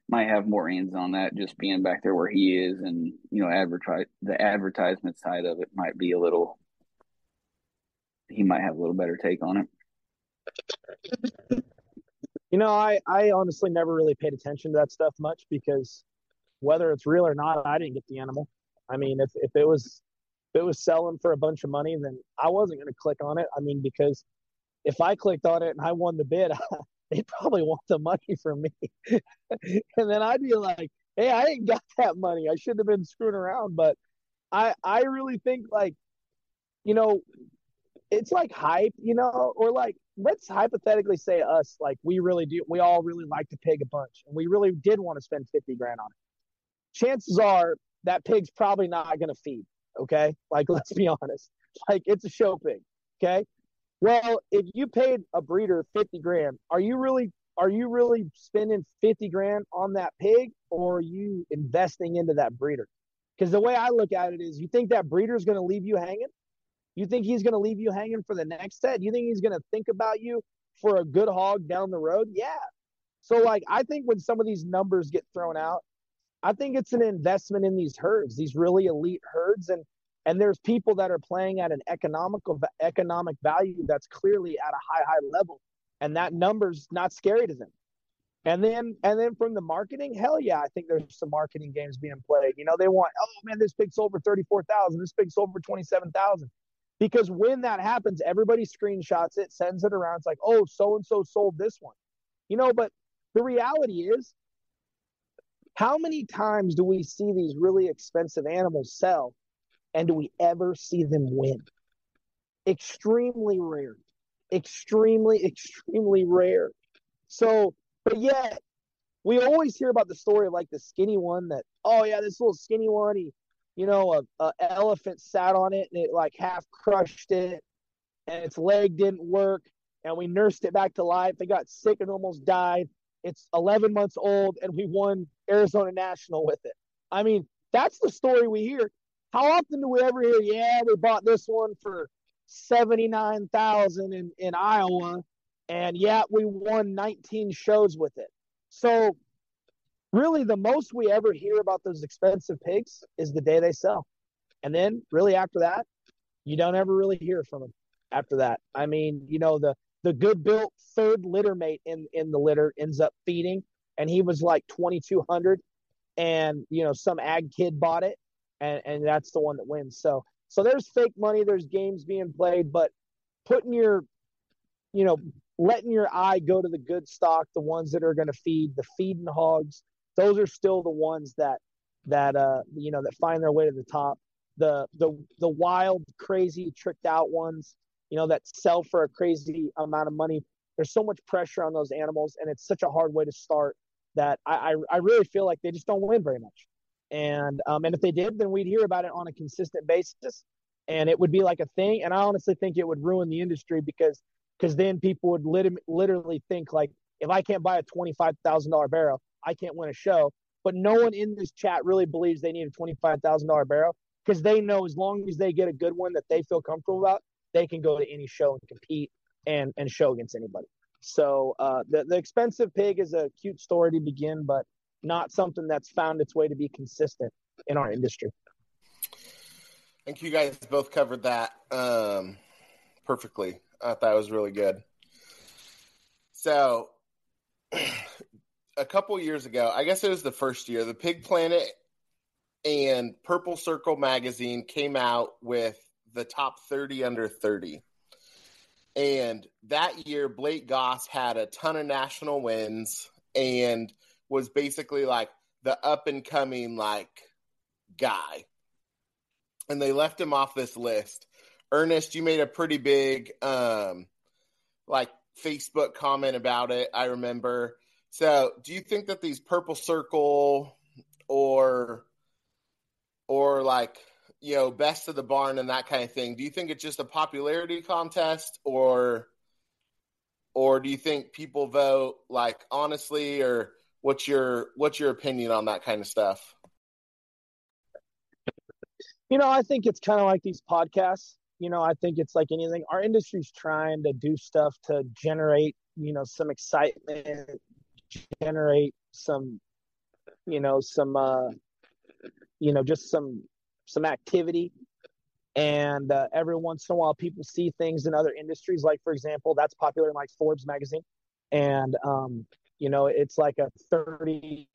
might have more ends on that, just being back there where he is, and you know, advertise the advertisement side of it might be a little. He might have a little better take on it. You know, I I honestly never really paid attention to that stuff much because whether it's real or not, I didn't get the animal. I mean, if if it was it was selling for a bunch of money, then I wasn't going to click on it. I mean, because if I clicked on it and I won the bid, <laughs> they'd probably want the money from me. <laughs> and then I'd be like, hey, I ain't got that money. I shouldn't have been screwing around. But I I really think like, you know, it's like hype, you know, or like let's hypothetically say us, like we really do we all really like to pig a bunch and we really did want to spend 50 grand on it. Chances are that pig's probably not gonna feed. Okay. <laughs> Like, let's be honest. Like, it's a show pig. Okay. Well, if you paid a breeder 50 grand, are you really, are you really spending 50 grand on that pig or are you investing into that breeder? Because the way I look at it is you think that breeder is going to leave you hanging? You think he's going to leave you hanging for the next set? You think he's going to think about you for a good hog down the road? Yeah. So, like, I think when some of these numbers get thrown out, I think it's an investment in these herds, these really elite herds, and and there's people that are playing at an economical economic value that's clearly at a high high level, and that number's not scary to them. And then and then from the marketing, hell yeah, I think there's some marketing games being played. You know, they want, oh man, this pig sold for thirty four thousand, this pig sold for twenty seven thousand. Because when that happens, everybody screenshots it, sends it around. It's like, oh, so and so sold this one. You know, but the reality is how many times do we see these really expensive animals sell and do we ever see them win? Extremely rare. Extremely, extremely rare. So, but yet, we always hear about the story of like the skinny one that, oh yeah, this little skinny one, he, you know, a, a elephant sat on it and it like half crushed it and its leg didn't work and we nursed it back to life. It got sick and almost died. It's 11 months old, and we won Arizona National with it. I mean, that's the story we hear. How often do we ever hear, yeah, we bought this one for 79,000 in, in Iowa, and yeah, we won 19 shows with it. So, really, the most we ever hear about those expensive pigs is the day they sell. And then, really, after that, you don't ever really hear from them after that. I mean, you know, the the good built third litter mate in in the litter ends up feeding, and he was like twenty two hundred, and you know some ag kid bought it, and and that's the one that wins. So so there's fake money, there's games being played, but putting your, you know, letting your eye go to the good stock, the ones that are going to feed, the feeding hogs, those are still the ones that that uh you know that find their way to the top. The the the wild, crazy, tricked out ones you know, that sell for a crazy amount of money. there's so much pressure on those animals, and it's such a hard way to start that I, I, I really feel like they just don't win very much. And um, and if they did, then we'd hear about it on a consistent basis, and it would be like a thing. And I honestly think it would ruin the industry because because then people would lit- literally think like, if I can't buy a twenty five thousand dollar barrow, I can't win a show. But no one in this chat really believes they need a twenty five thousand dollar barrow because they know as long as they get a good one that they feel comfortable about, they can go to any show and compete and and show against anybody. So uh, the the expensive pig is a cute story to begin, but not something that's found its way to be consistent in our industry. I think you guys both covered that um, perfectly. I thought it was really good. So, <clears throat> a couple years ago, I guess it was the first year, the Pig Planet and Purple Circle magazine came out with the top 30 under 30. And that year, Blake Goss had a ton of national wins and was basically like the up and coming like guy. And they left him off this list. Ernest, you made a pretty big um like Facebook comment about it, I remember. So, do you think that these purple circle or or like you know best of the barn and that kind of thing do you think it's just a popularity contest or or do you think people vote like honestly or what's your what's your opinion on that kind of stuff? You know i think it's kind of like these podcasts. You know i think it's like anything. Our industry's trying to do stuff to generate you know some excitement generate some you know some uh you know just some some activity. And uh, every once in a while people see things in other industries. Like for example that's popular in like forbes magazine. And um, you know it's like a 30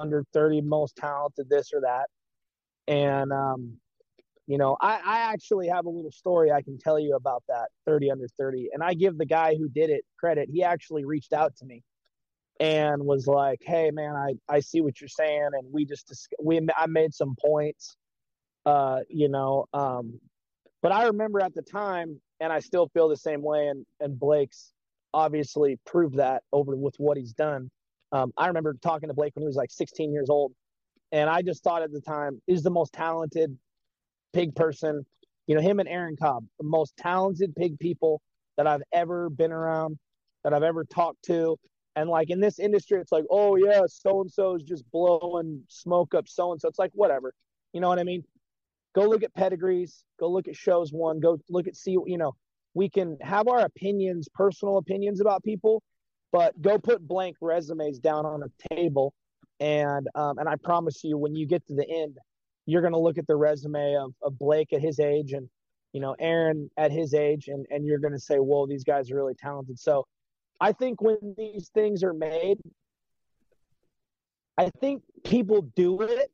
under 30 most talented this or that. And um, you know I, I actually have a little story i can tell you about that 30 under 30 and i give the guy who did it credit. He actually reached out to me and was like, "Hey, man, I I see what you're saying," and we just we I made some points, uh, you know, um, but I remember at the time, and I still feel the same way, and and Blake's obviously proved that over with what he's done. Um, I remember talking to Blake when he was like 16 years old, and I just thought at the time he's the most talented pig person. You know, him and Aaron Cobb, the most talented pig people that I've ever been around, that I've ever talked to and like in this industry, it's like, oh yeah, so and so is just blowing smoke up so and so. It's like whatever, you know what I mean? Go look at pedigrees. Go look at shows won. Go look at see. You know, we can have our opinions, personal opinions about people, but go put blank resumes down on a table, and um, and I promise you, when you get to the end, you're gonna look at the resume of, of Blake at his age and you know Aaron at his age, and and you're gonna say, whoa, these guys are really talented. So I think when these things are made, I think people do it,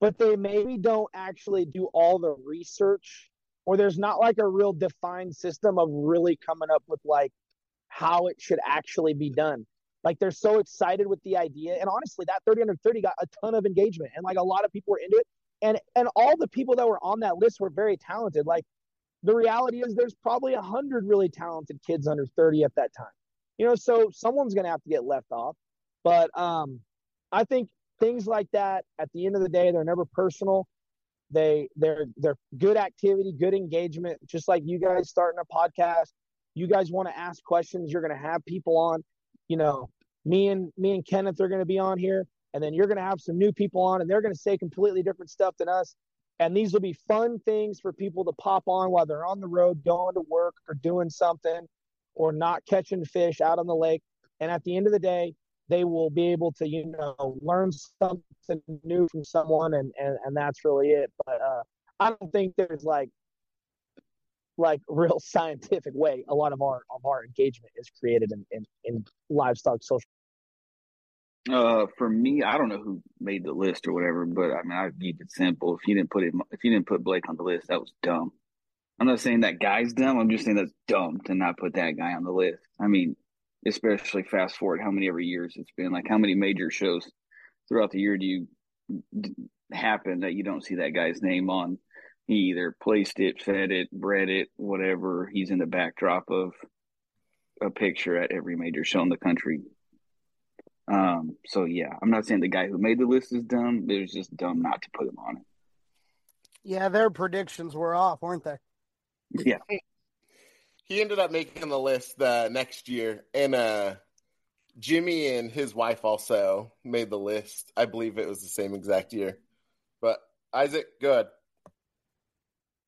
but they maybe don't actually do all the research, or there's not like a real defined system of really coming up with like how it should actually be done. Like they're so excited with the idea, and honestly, that 30 under 30 got a ton of engagement, and like a lot of people were into it, and and all the people that were on that list were very talented. Like the reality is, there's probably a hundred really talented kids under 30 at that time you know, so someone's going to have to get left off. But um, I think things like that, at the end of the day, they're never personal. They they're they're good activity, good engagement. Just like you guys starting a podcast, you guys want to ask questions. You're going to have people on. You know, me and me and Kenneth are going to be on here, and then you're going to have some new people on, and they're going to say completely different stuff than us. And these will be fun things for people to pop on while they're on the road, going to work, or doing something or not catching fish out on the lake. And at the end of the day, they will be able to, you know, learn something new from someone, and and, and that's really it. But uh, I don't think there's like like real <laughs> scientific way a lot of our of our engagement is created in in, in livestock social. Uh, for me, I don't know who made the list or whatever, but I mean, I keep it simple. If you didn't put it, if you didn't put Blake on the list, that was dumb. I'm not saying that guy's dumb. I'm just saying that's dumb to not put that guy on the list. I mean, especially fast forward how many every years it's been. Like how many major shows throughout the year do you happen that you don't see that guy's name on? He either placed it, fed it, bred it, whatever. He's in the backdrop of a picture at every major show in the country. Um, so yeah, I'm not saying the guy who made the list is dumb. It was just dumb not to put him on it. Yeah, their predictions were off, weren't they? Yeah. he ended up making the list the next year, and uh, Jimmy and his wife also made the list. I believe it was the same exact year. But Isaac, good.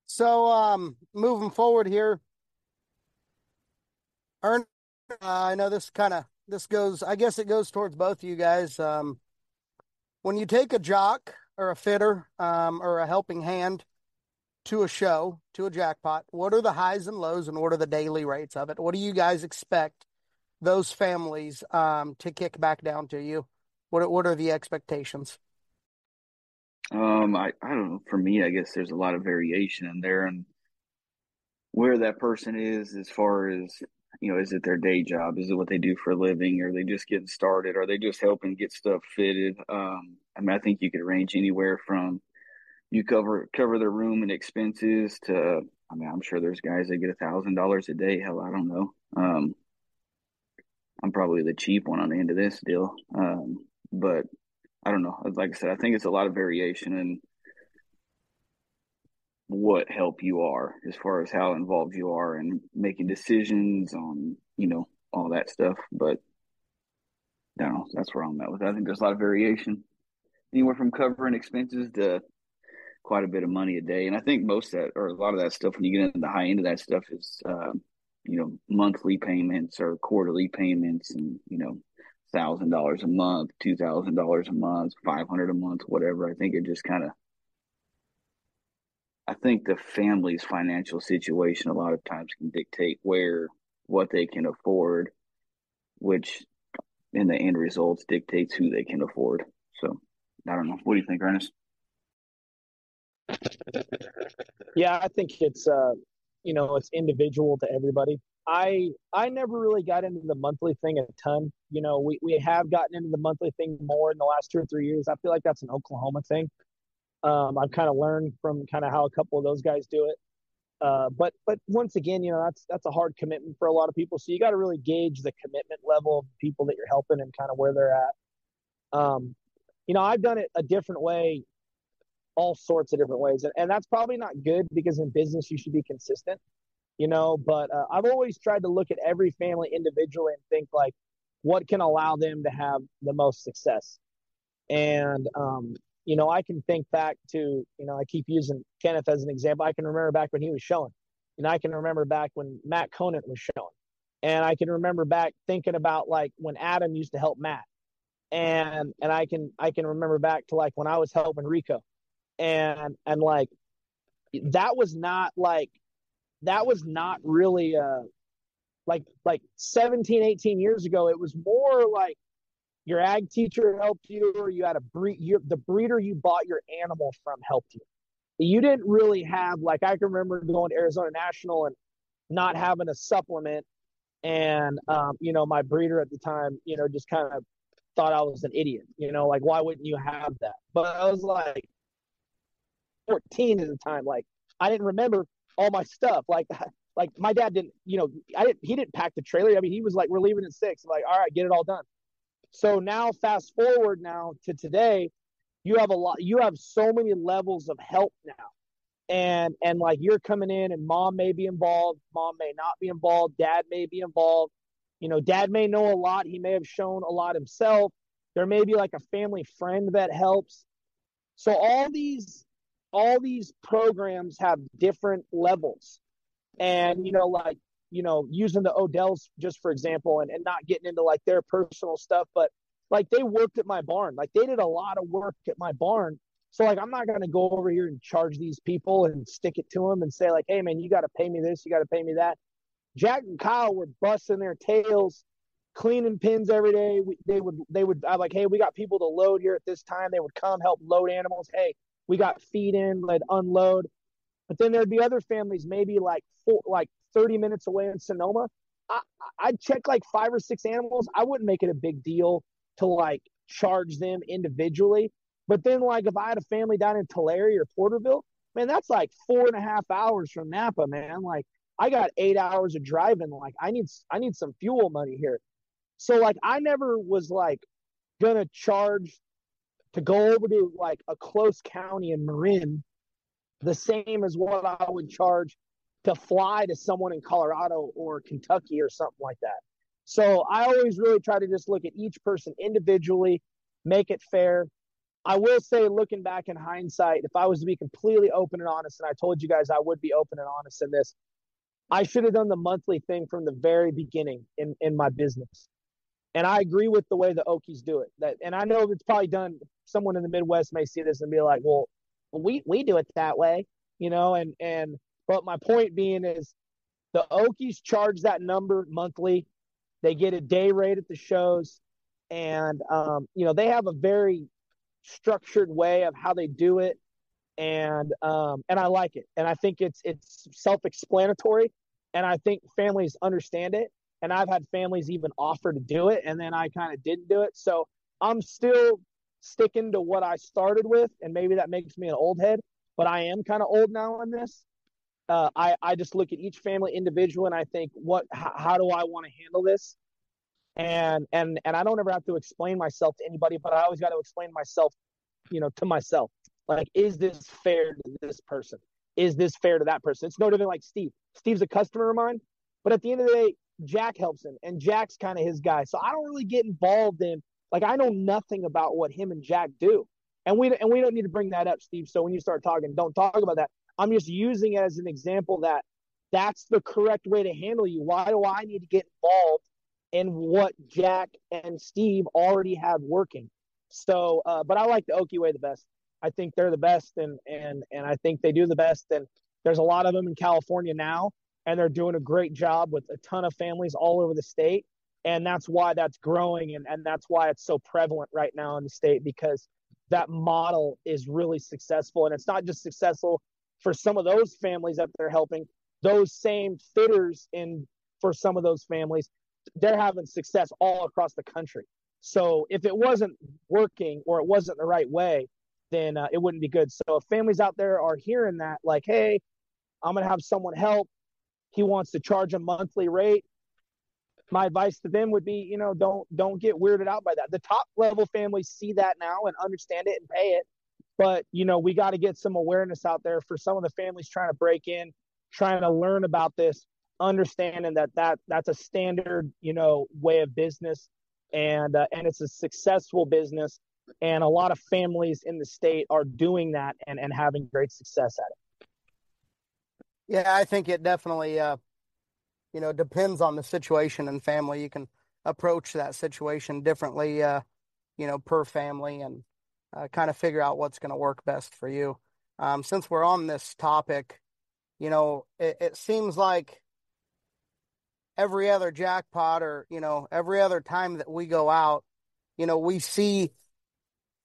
So, um, moving forward here, Ern, uh, I know this kind of this goes. I guess it goes towards both of you guys. Um, when you take a jock or a fitter um, or a helping hand to a show, to a jackpot, what are the highs and lows, and what are the daily rates of it? What do you guys expect those families um, to kick back down to you? What what are the expectations? Um, I, I don't know. For me, I guess there's a lot of variation in there and where that person is as far as, you know, is it their day job? Is it what they do for a living? Are they just getting started? Are they just helping get stuff fitted? Um, I mean, I think you could range anywhere from you cover cover their room and expenses to I mean, I'm sure there's guys that get a thousand dollars a day. Hell, I don't know. Um, I'm probably the cheap one on the end of this deal. Um, but I don't know. Like I said, I think it's a lot of variation in what help you are as far as how involved you are in making decisions on, you know, all that stuff. But I don't know. That's where I'm at with. It. I think there's a lot of variation, anywhere from covering expenses to quite a bit of money a day. And I think most of that, or a lot of that stuff, when you get into the high end of that stuff, is uh, you know monthly payments or quarterly payments, and you know thousand dollars a month, two thousand dollars a month, five hundred a month, whatever. I think it just kind of I think the family's financial situation a lot of times can dictate where what they can afford, which in the end results dictates who they can afford. So I don't know. What do you think, Ernest? Yeah, I think it's uh you know, it's individual to everybody. I I never really got into the monthly thing a ton. You know, we, we have gotten into the monthly thing more in the last two or three years. I feel like that's an Oklahoma thing. Um, I've kind of learned from kind of how a couple of those guys do it. Uh, but but once again, you know, that's that's a hard commitment for a lot of people. So you got to really gauge the commitment level of people that you're helping and kind of where they're at. Um, you know, I've done it a different way, all sorts of different ways, and, and that's probably not good because in business you should be consistent you know. But uh, I've always tried to look at every family individually and think like, what can allow them to have the most success? And um, you know, I can think back to, you know, I keep using Kenneth as an example. I can remember back when he was showing, and I can remember back when Matt Conant was showing, and I can remember back thinking about like when Adam used to help Matt, and and I can I can remember back to like when I was helping Rico, and and like that was not like that was not really uh like like 17 18 years ago it was more like your ag teacher helped you or you had a breed your, the breeder you bought your animal from helped you. You didn't really have like i can remember going to arizona national and not having a supplement and um, you know my breeder at the time you know just kind of thought i was an idiot you know like why wouldn't you have that? But i was like 14 at the time like i didn't remember all my stuff. Like, <laughs> like my dad didn't, you know, I didn't, he didn't pack the trailer. I mean, he was like, we're leaving at six. I'm like, all right, get it all done. So now fast forward now to today, you have a lot, you have so many levels of help now. And, and like you're coming in and mom may be involved. Mom may not be involved. Dad may be involved. You know, dad may know a lot. He may have shown a lot himself. There may be like a family friend that helps. So all these all these programs have different levels. And, you know, like, you know, using the Odells just for example, and, and not getting into like their personal stuff, but like they worked at my barn. Like they did a lot of work at my barn. So like I'm not gonna go over here and charge these people and stick it to them and say like, hey man, you got to pay me this, you got to pay me that. Jack and Kyle were busting their tails, cleaning pins every day. We, they would they would I like, hey, we got people to load here at this time. They would come help load animals. Hey, we got feed in, let unload. But then there'd be other families, maybe like four, like 30 minutes away in Sonoma. I, I'd check like five or six animals. I wouldn't make it a big deal to like charge them individually. But then, like, if I had a family down in Tulare or Porterville, man, that's like four and a half hours from Napa, man. Like, I got eight hours of driving. Like I need I need some fuel money here. So like I never was like gonna charge to go over to like a close county in Marin the same as what I would charge to fly to someone in Colorado or Kentucky or something like that. So I always really try to just look at each person individually, make it fair. I will say, looking back in hindsight, if I was to be completely open and honest, and I told you guys I would be open and honest in this, I should have done the monthly thing from the very beginning in, in my business. And I agree with the way the Okies do it. That, and I know it's probably done. Someone in the Midwest may see this and be like, "Well, we we do it that way," you know. And and but my point being is, the Okies charge that number monthly. They get a day rate at the shows, and um, you know they have a very structured way of how they do it, and um, and I like it, and I think it's it's self-explanatory, and I think families understand it, and I've had families even offer to do it, and then I kind of didn't do it, so I'm still sticking to what I started with, and maybe that makes me an old head, but I am kind of old now in this. Uh, I I just look at each family individual, and I think, what how, how do I want to handle this? and and and I don't ever have to explain myself to anybody, but I always got to explain myself, you know, to myself. Like, is this fair to this person? Is this fair to that person? It's no different like Steve. Steve's a customer of mine, but at the end of the day, Jack helps him, and Jack's kind of his guy. So I don't really get involved in like I know nothing about what him and Jack do, and we and we don't need to bring that up, Steve. So when you start talking, don't talk about that. I'm just using it as an example that that's the correct way to handle you. Why do I need to get involved in what Jack and Steve already have working? So, uh, but I like the Okie way the best. I think they're the best, and and and I think they do the best. And there's a lot of them in California now, and they're doing a great job with a ton of families all over the state. And that's why that's growing, and and that's why it's so prevalent right now in the state because that model is really successful, and it's not just successful for some of those families that they're helping. Those same fitters in for some of those families, they're having success all across the country. So if it wasn't working or it wasn't the right way, then uh, it wouldn't be good. So if families out there are hearing that, like, hey, I'm going to have someone help, he wants to charge a monthly rate. My advice to them would be, you know, don't don't get weirded out by that. The top level families see that now and understand it and pay it, but you know, we got to get some awareness out there for some of the families trying to break in, trying to learn about this, understanding that that that's a standard, you know, way of business, and uh, and it's a successful business and a lot of families in the state are doing that and, and having great success at it. Yeah, I think it definitely, uh, you know, depends on the situation and family. You can approach that situation differently, uh, you know, per family and uh, kind of figure out what's going to work best for you. Um, since we're on this topic, you know, it, it seems like every other jackpot or, you know, every other time that we go out, you know, we see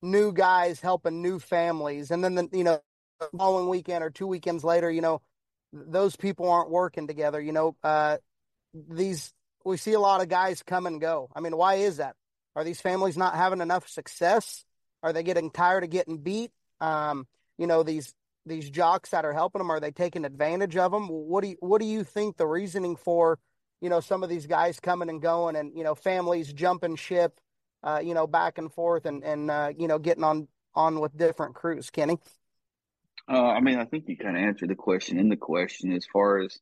new guys helping new families. And then, the, you know, the following weekend or two weekends later, you know, those people aren't working together. You know, uh, these, we see a lot of guys come and go. I mean, why is that? Are these families not having enough success? Are they getting tired of getting beat? Um, you know, these, these jocks that are helping them, are they taking advantage of them? What do you, what do you think the reasoning for, you know, some of these guys coming and going and, you know, families jumping ship, uh, you know, back and forth and and uh, you know, getting on on with different crews. Kenny. Uh, I mean, I think you kind of answered the question in the question as far as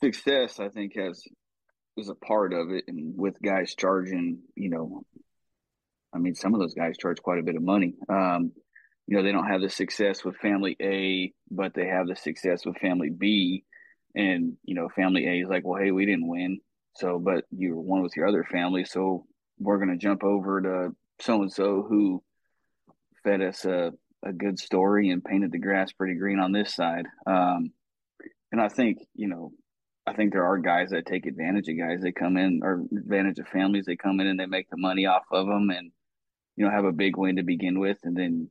success. I think has is a part of it, and with guys charging, you know, I mean, some of those guys charge quite a bit of money. Um, you know, they don't have the success with family A, but they have the success with family B. And, you know, family A is like, well, hey, we didn't win. So, but you won with your other family. So we're to jump over to so and so who fed us a, a good story and painted the grass pretty green on this side. Um, and I think, you know, I think there are guys that take advantage of guys. They come in or advantage of families. They come in and they make the money off of them and, you know, have a big win to begin with. And then,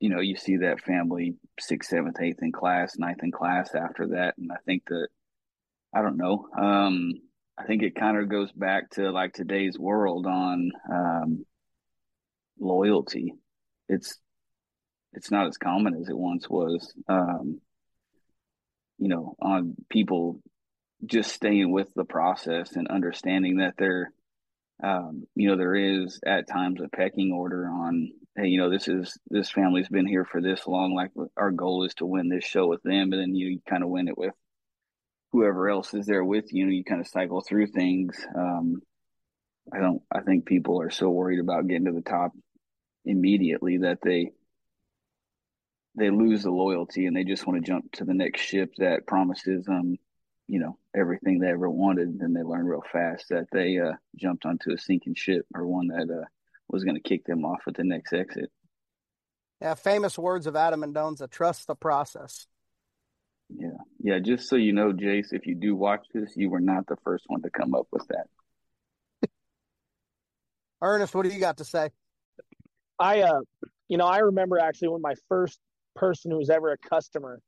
you know, you see that family sixth, seventh, eighth in class, ninth in class after that. And I think that, I don't know. Um, I think it kind of goes back to like today's world on um, loyalty. It's it's not as common as it once was. Um, you know, on people just staying with the process and understanding that there, um, you know, there is at times a pecking order on, hey, you know, this is this family's been here for this long. Like our goal is to win this show with them, and then you kind of win it with whoever else is there with you. You kind of cycle through things. Um, I don't. I think people are so worried about getting to the top immediately that they they lose the loyalty and they just want to jump to the next ship that promises them, you know, everything they ever wanted. And they learn real fast that they uh, jumped onto a sinking ship or one that uh, was going to kick them off at the next exit. Yeah, famous words of Adam Mendoza: "Trust the process." Yeah, yeah. Just so you know, Jace, if you do watch this, you were not the first one to come up with that. Ernest, what do you got to say? I, uh, you know, I remember actually when my first person who was ever a customer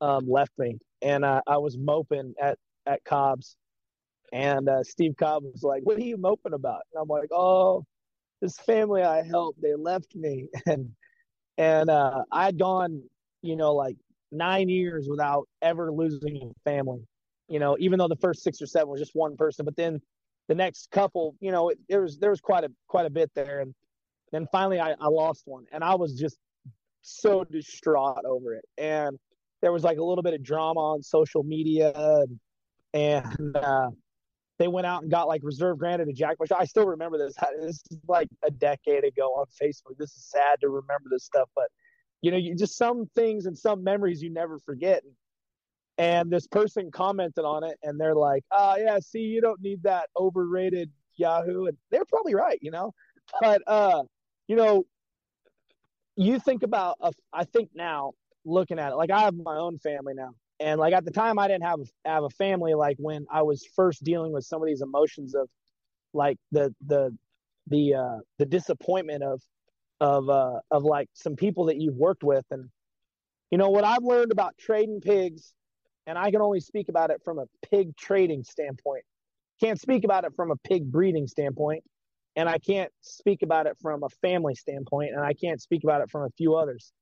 um, left me, and uh, I was moping at at Cobb's, and uh, Steve Cobb was like, "What are you moping about?" And I'm like, "Oh, this family I helped, they left me," <laughs> and and uh, I had gone, you know, like nine years without ever losing a family. You know, even though the first six or seven was just one person, but then the next couple, you know, it, there was there was quite a quite a bit there, and then finally I, I lost one, and I was just so distraught over it. And there was like a little bit of drama on social media, and, and uh, they went out and got like reserve granted to Jack Bush. I still remember this. <laughs> This is like a decade ago on Facebook. This is sad to remember this stuff, but you know, you just some things and some memories you never forget. And this person commented on it, and they're like, "Oh yeah, see, you don't need that overrated Yahoo," and they're probably right, you know. But uh, you know, you think about, a, I think now looking at it, like I have my own family now, and like at the time I didn't have have a family. Like when I was first dealing with some of these emotions of, like the the the uh, the disappointment of of uh, of like some people that you've worked with, and you know what I've learned about trading pigs, and I can only speak about it from a pig trading standpoint. Can't speak about it from a pig breeding standpoint and I can't speak about it from a family standpoint, and I can't speak about it from a few others.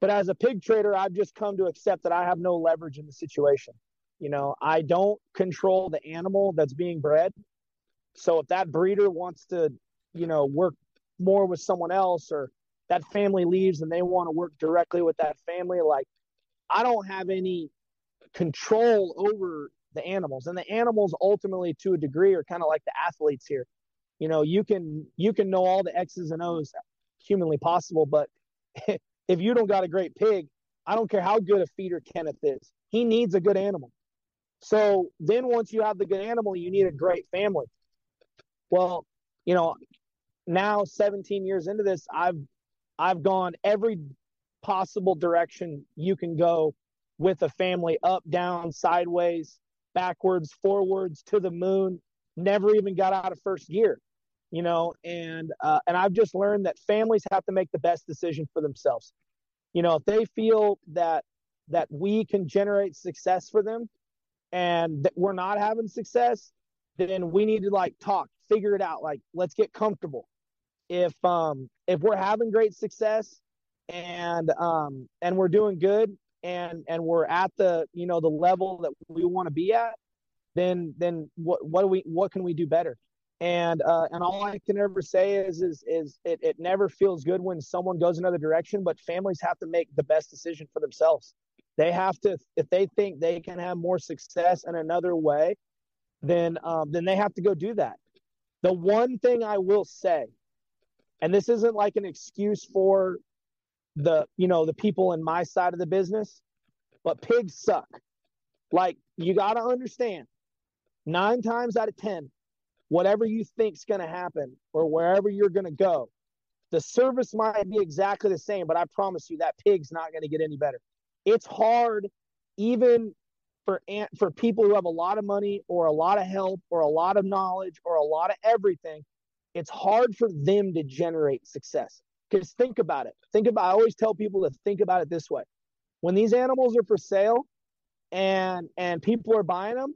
But as a pig trader, I've just come to accept that I have no leverage in the situation. You know, I don't control the animal that's being bred. So if that breeder wants to, you know, work more with someone else or that family leaves and they want to work directly with that family, like I don't have any control over the animals. And the animals ultimately to a degree are kind of like the athletes here you know you can you can know all the x's and o's humanly possible but <laughs> if you don't got a great pig i don't care how good a feeder kenneth is he needs a good animal. So then once you have the good animal you need a great family. Well you know now 17 years into this i've i've gone every possible direction you can go with a family up down sideways backwards forwards to the moon never even got out of first gear you know and uh, and i've just learned that families have to make the best decision for themselves. You know if they feel that that we can generate success for them and that we're not having success then we need to like talk figure it out like let's get comfortable. If um if we're having great success and um and we're doing good and and we're at the you know the level that we want to be at then then what what do we what can we do better and uh, and all I can ever say is is is it, it never feels good when someone goes another direction, but families have to make the best decision for themselves. They have to if they think they can have more success in another way, then um, then they have to go do that. The one thing I will say, and this isn't like an excuse for the you know the people in my side of the business, but pigs suck. Like you got to understand, nine times out of ten, whatever you think's going to happen or wherever you're going to go. The service might be exactly the same, but I promise you that pig's not going to get any better. It's hard, even for for people who have a lot of money or a lot of help or a lot of knowledge or a lot of everything. It's hard for them to generate success. Because think about it. Think about. I always tell people to think about it this way: when these animals are for sale, and and people are buying them,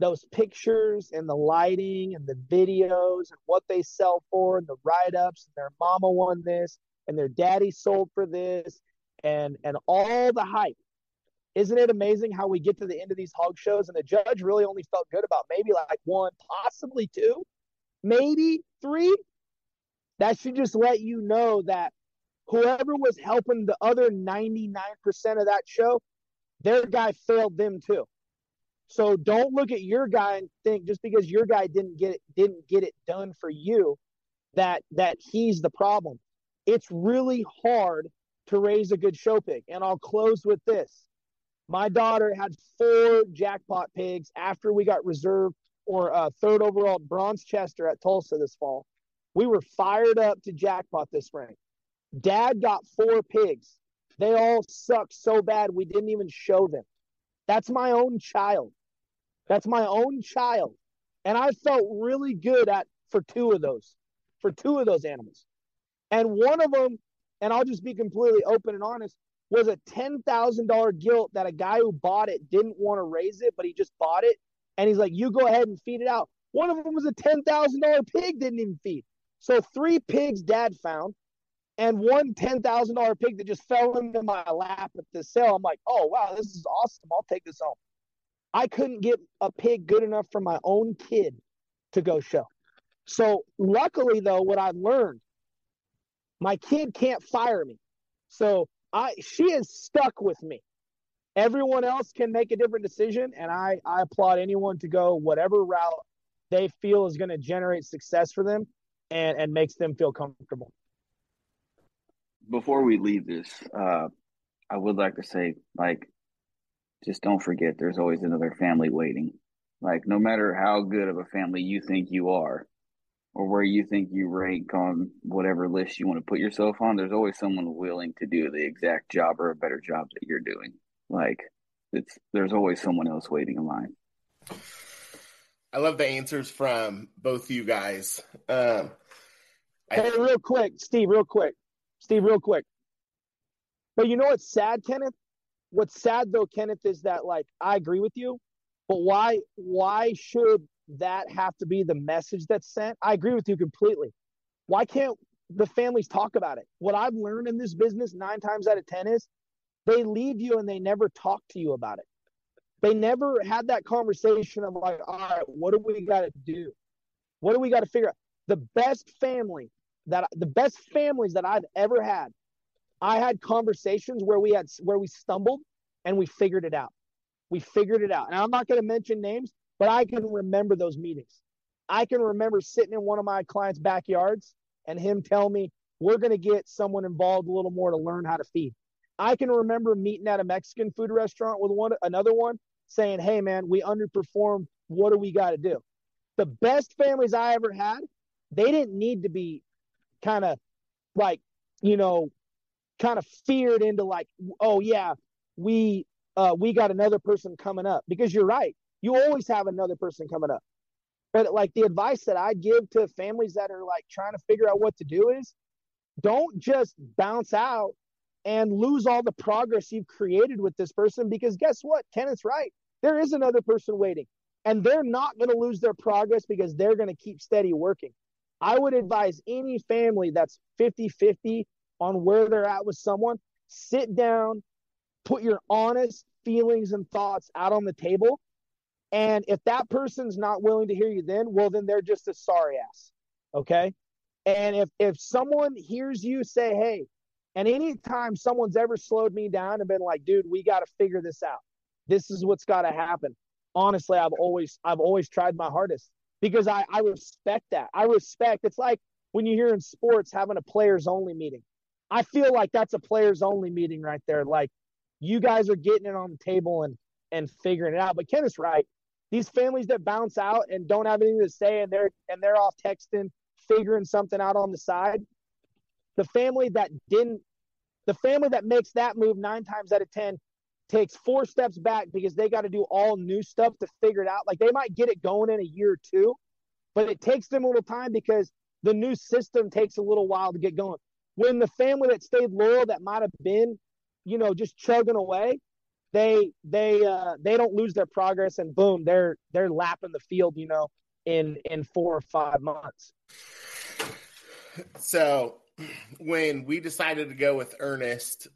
those pictures and the lighting and the videos and what they sell for and the write-ups and their mama won this and their daddy sold for this and and all the hype isn't it amazing how we get to the end of these hog shows and the judge really only felt good about maybe like one, possibly two, maybe three? That should just let you know that whoever was helping the other 99% of that show, their guy failed them too. So don't look at your guy and think just because your guy didn't get it didn't get it done for you that that he's the problem. It's really hard to raise a good show pig. And I'll close with this. My daughter had four jackpot pigs after we got reserve or uh, third overall bronze chester at Tulsa this fall. We were fired up to jackpot this spring. Dad got four pigs. They all sucked so bad we didn't even show them. That's my own child. That's my own child. And I felt really good at for two of those, for two of those animals. And one of them, and I'll just be completely open and honest, was a $10,000 gilt that a guy who bought it didn't want to raise it, but he just bought it. And he's like, you go ahead and feed it out. One of them was a $10,000 pig, didn't even feed. So three pigs dad found and one $10,000 pig that just fell into my lap at the sale. I'm like, oh, wow, this is awesome. I'll take this home. I couldn't get a pig good enough for my own kid to go show. So luckily though, what I've learned, my kid can't fire me. So I she is stuck with me. Everyone else can make a different decision, and I, I applaud anyone to go whatever route they feel is going to generate success for them and, and makes them feel comfortable. Before we leave this, uh, I would like to say, like, just don't forget there's always another family waiting. Like, no matter how good of a family you think you are, or where you think you rank on whatever list you want to put yourself on, there's always someone willing to do the exact job or a better job that you're doing. Like it's there's always someone else waiting in line. I love the answers from both you guys. Um, hey, real quick, Steve, real quick, Steve, real quick. But you know what's sad, Kenneth? What's sad though, Kenneth, is that like I agree with you, but why why should that have to be the message that's sent? I agree with you completely. Why can't the families talk about it? What I've learned in this business nine times out of 10 is they leave you and they never talk to you about it. They never had that conversation of like, all right, what do we got to do? What do we got to figure out? The best family that the best families that I've ever had, I had conversations where we had where we stumbled and we figured it out. We figured it out. And I'm not going to mention names, but I can remember those meetings. I can remember sitting in one of my clients' backyards and him tell me, we're going to get someone involved a little more to learn how to feed. I can remember meeting at a Mexican food restaurant with one another one saying, "Hey man, we underperformed. What do we got to do?" The best families I ever had, they didn't need to be kind of like, you know, kind of feared into like, "Oh yeah, we uh we got another person coming up." Because you're right you always have another person coming up. But like the advice that I give to families that are like trying to figure out what to do is don't just bounce out and lose all the progress you've created with this person because guess what? Kenneth's right. There is another person waiting and they're not going to lose their progress because they're going to keep steady working. I would advise any family that's 50 50 on where they're at with someone, sit down, put your honest feelings and thoughts out on the table and if that person's not willing to hear you then, well, then they're just a sorry ass. Okay. And if, if someone hears you say, Hey, and anytime someone's ever slowed me down and been like, dude, we got to figure this out. This is what's got to happen. Honestly, I've always, I've always tried my hardest because I, I respect that. I respect it's like when you hear in sports having a players only meeting. I feel like that's a players only meeting right there. Like you guys are getting it on the table and, and figuring it out. But Ken is right these families that bounce out and don't have anything to say and they're and they're off texting, figuring something out on the side. The family that didn't the family that makes that move nine times out of ten takes four steps back because they got to do all new stuff to figure it out. Like they might get it going in a year or two, but it takes them a little time because the new system takes a little while to get going. When the family that stayed loyal that might have been, you know, just chugging away, they they uh they don't lose their progress and boom they're they're lapping the field you know in in four or five months so when we decided to go with ernest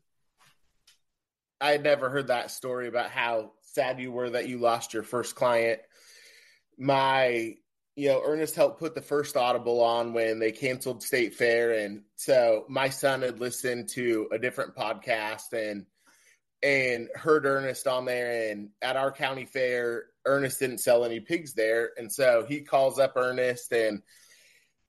I had never heard that story about how sad you were that you lost your first client. My, you know, Ernest helped put the first Audible on when they canceled State Fair. And so my son had listened to a different podcast and and heard Ernest on there. And at our county fair, Ernest didn't sell any pigs there. And so he calls up Ernest and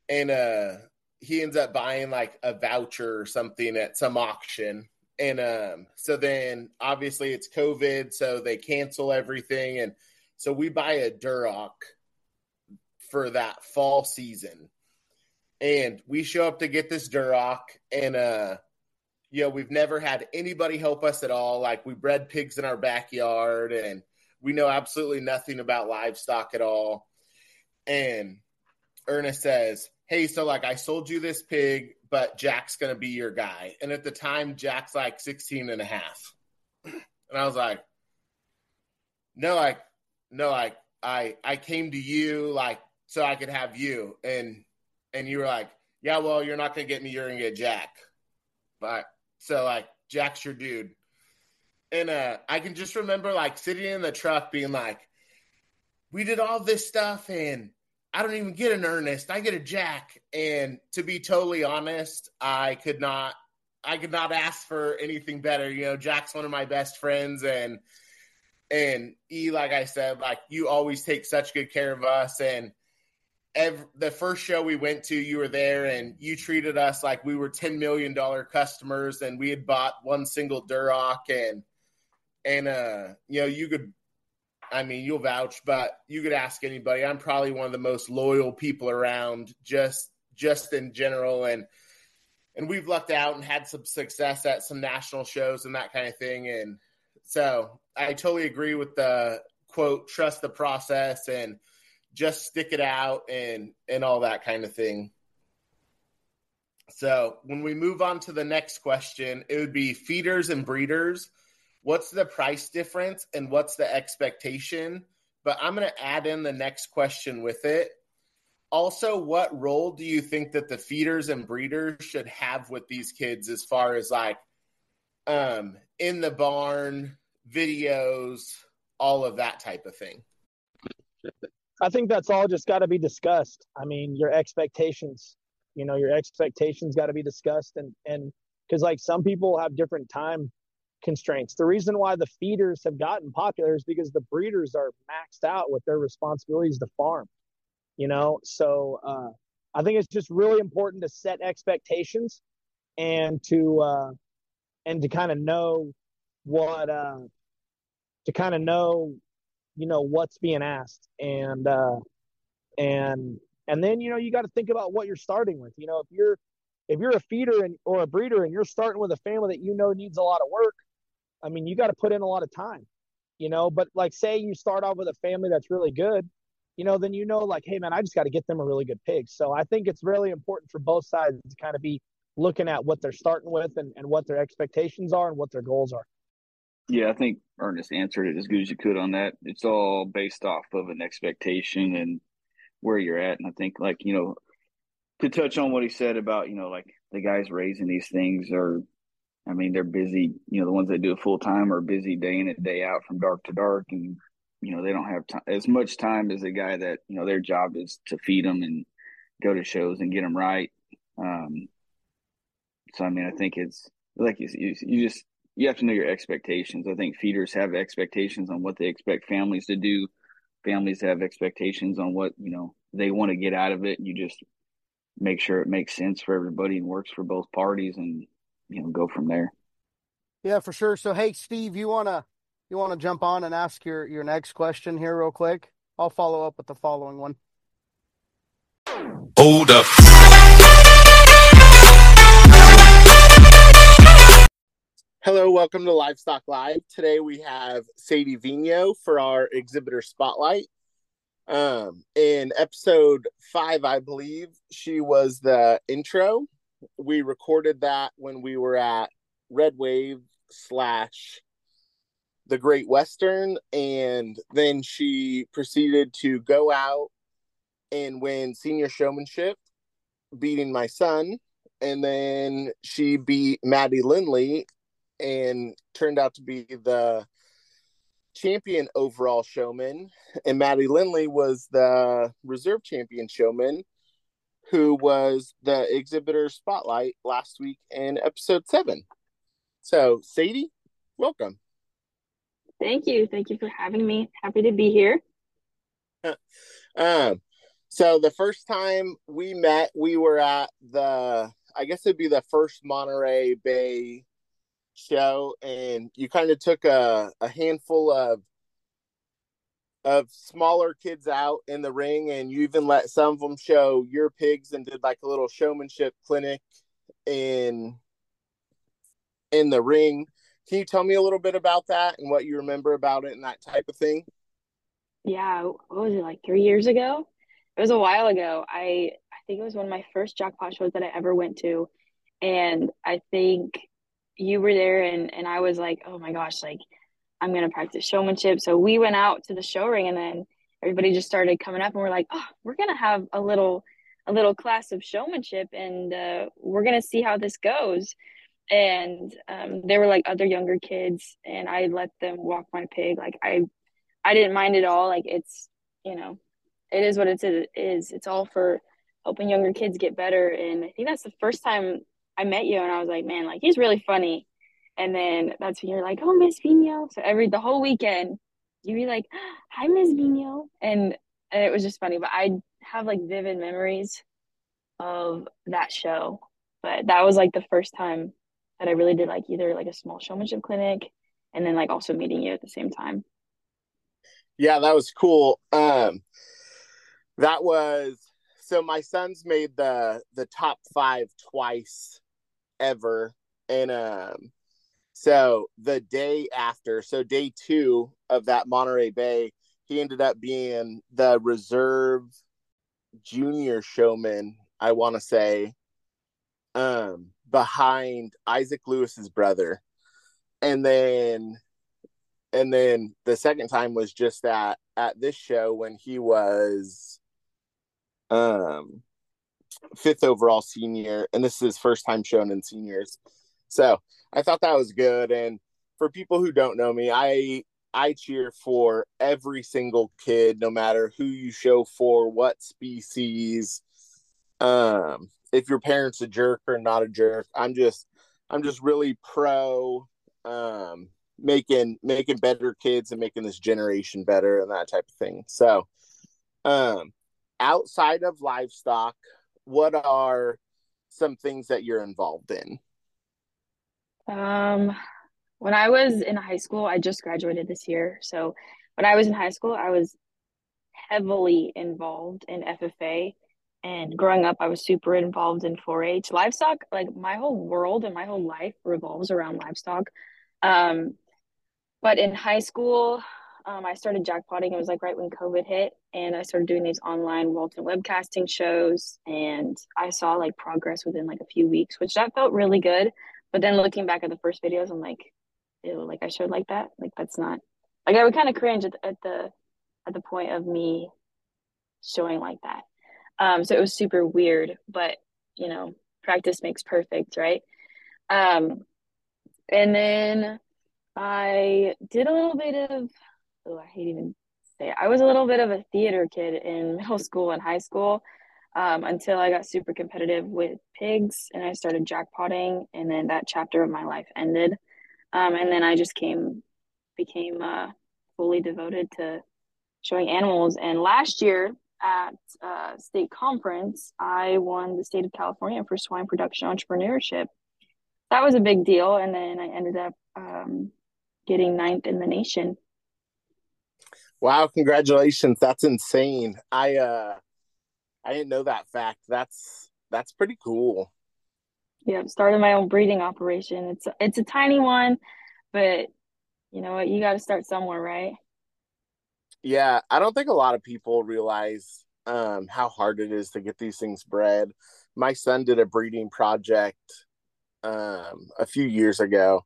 and uh he ends up buying like a voucher or something at some auction and um, so then obviously it's COVID, so they cancel everything, and so we buy a Duroc for that fall season, and we show up to get this Duroc, and uh, you know we've never had anybody help us at all. Like we bred pigs in our backyard, and we know absolutely nothing about livestock at all. And Ernest says, "Hey, so like I sold you this pig but Jack's going to be your guy. And at the time, Jack's like 16 and a half. <clears throat> And I was like, no, like, no, like, I, I came to you like so I could have you. And, and you were like, yeah, well, you're not to get me. You're to get Jack. But so like, Jack's your dude. And, uh, I can just remember like sitting in the truck being like, we did all this stuff and I don't even get an Ernest. I get a Jack. And to be totally honest, I could not I could not ask for anything better. You know, Jack's one of my best friends and and E, like I said, like you always take such good care of us. And every, the first show we went to, you were there and you treated us like we were $10 million customers and we had bought one single Duroc and, and, uh, you know, you could I mean, you'll vouch, but you could ask anybody. I'm probably one of the most loyal people around, just just in general, and and we've lucked out and had some success at some national shows and that kind of thing. And so I totally agree with the quote: trust the process and just stick it out and and all that kind of thing. So when we move on to the next question, it would be feeders and breeders what's the price difference and what's the expectation? But I'm going to add in the next question with it. Also, what role do you think that the feeders and breeders should have with these kids as far as like um, in the barn, videos, all of that type of thing? I think that's all just got to be discussed. I mean, your expectations, you know, your expectations got to be discussed and and because like some people have different time constraints. The reason why the feeders have gotten popular is because the breeders are maxed out with their responsibilities to farm. You know, so uh, I think it's just really important to set expectations and to uh, and to kind of know what uh, to kind of know you know what's being asked and uh, and and then you know you got to think about what you're starting with. You know, if you're if you're a feeder and or a breeder and you're starting with a family that you know needs a lot of work, I mean, you got to put in a lot of time, you know. But like, say you start off with a family that's really good, you know, then you know, like, hey, man, I just got to get them a really good pig. So I think it's really important for both sides to kind of be looking at what they're starting with and, and what their expectations are and what their goals are. Yeah, I think Ernest answered it as good as you could on that. It's all based off of an expectation and where you're at. And I think, like, you know, to touch on what he said about, you know, like the guys raising these things are I mean, they're busy. You know, the ones that do it full time are busy day in and day out from dark to dark, and you know they don't have time, as much time as a guy that you know their job is to feed them and go to shows and get them right. Um, so I mean, I think it's like you, you, you just you have to know your expectations. I think feeders have expectations on what they expect families to do. Families have expectations on what you know they want to get out of it. You just make sure it makes sense for everybody and works for both parties, and you know go from there. Yeah, for sure. So hey, Steve, you wanna you wanna jump on and ask your your next question here real quick? I'll follow up with the following one. Hold up. Hello, welcome to Livestock Live. Today we have Sadie Vino for our exhibitor spotlight. Um, in episode five, I believe, she was the intro we recorded that when we were at Red Wave slash the Great Western, and then she proceeded to go out and win senior showmanship, beating my son. And then she beat Maddie Lindley and turned out to be the champion overall showman. And Maddie Lindley was the reserve champion showman who was the exhibitor spotlight last week in episode seven. So, Sadie, welcome. Thank you. Thank you for having me. Happy to be here. <laughs> um, so the first time we met, we were at the, I guess it'd be the first Monterey Bay show, and you kind of took a, a handful of of smaller kids out in the ring, and you even let some of them show your pigs and did like a little showmanship clinic in in the ring. Can you tell me a little bit about that and what you remember about it and that type of thing? Yeah, what was it like three years ago? It was a while ago. I I think it was one of my first jackpot shows that I ever went to, and I think you were there, and and I was like, oh my gosh, like I'm gonna practice showmanship. So we went out to the show ring, and then everybody just started coming up, and we're like, oh, we're gonna have a little a little class of showmanship, and uh, we're gonna see how this goes. And um, there were like other younger kids, and I let them walk my pig. Like I, I didn't mind at all. Like it's you know, it is what it is. It's all for helping younger kids get better. And I think that's the first time I met you, and I was like, man, like he's really funny and then that's when you're like, oh, Miss Vino. So every the whole weekend, you'd be like, <gasps> hi, Miss Vino. And, and it was just funny. But I have like vivid memories of that show. But that was like the first time that I really did like either like a small showmanship clinic and then like also meeting you at the same time. Yeah, that was cool. Um that was so my son's made the the top five twice ever and um so the day after, so day two of that Monterey Bay, he ended up being the reserve junior showman, I want to say, um, behind Isaac Lewis's brother. And then and then the second time was just at at this show when he was um fifth overall senior and this is his first time showing in seniors so I thought that was good. And for people who don't know me, I I cheer for every single kid, no matter who you show for, what species. Um, if your parents a jerk or not a jerk, I'm just I'm just really pro um making making better kids and making this generation better and that type of thing. So um outside of livestock, what are some things that you're involved in? Um, when I was in high school, I just graduated this year. So when I was in high school, I was heavily involved in FFA. And growing up, I was super involved in 4 H. Livestock, like my whole world and my whole life revolves around livestock. Um, but in high school, um, I started jackpotting. It was like right when COVID hit, and I started doing these online Walton webcasting shows. And I saw like progress within like a few weeks, which that felt really good. But then looking back at the first videos, I'm like, ew, like I showed like that. Like that's not like I would kind of cringe at, at the at the point of me showing like that. Um, so it was super weird, but you know, practice makes perfect, right? Um, and then I did a little bit of oh, I hate even say. I was a little bit of a theater kid in middle school and high school um, until I got super competitive with pigs and I started jackpotting, and then that chapter of my life ended. Um, and then I just came, became uh, fully devoted to showing animals. And last year at uh, state conference, I won the state of California for swine production entrepreneurship. That was a big deal, and then I ended up um, getting ninth in the nation. Wow! Congratulations! That's insane. I uh, I didn't know that fact. That's that's pretty cool. Yeah, started my own breeding operation. It's it's a tiny one, but you know what? You got to start somewhere, right? Yeah, I don't think a lot of people realize um, how hard it is to get these things bred. My son did a breeding project um, a few years ago,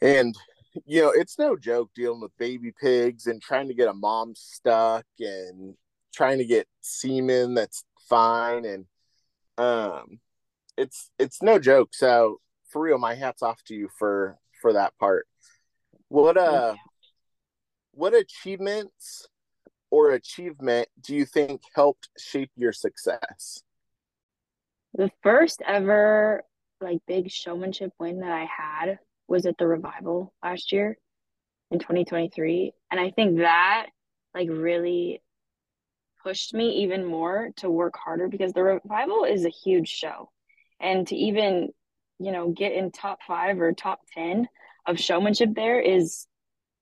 and you know it's no joke dealing with baby pigs and trying to get a mom stuck and trying to get semen that's fine and um it's it's no joke so for real, my hat's off to you for for that part. What uh what achievements or achievement do you think helped shape your success? The first ever like big showmanship win that I had was at the revival last year in 2023. And I think that like really pushed me even more to work harder because the revival is a huge show. And to even, you know, get in top five or top 10 of showmanship there is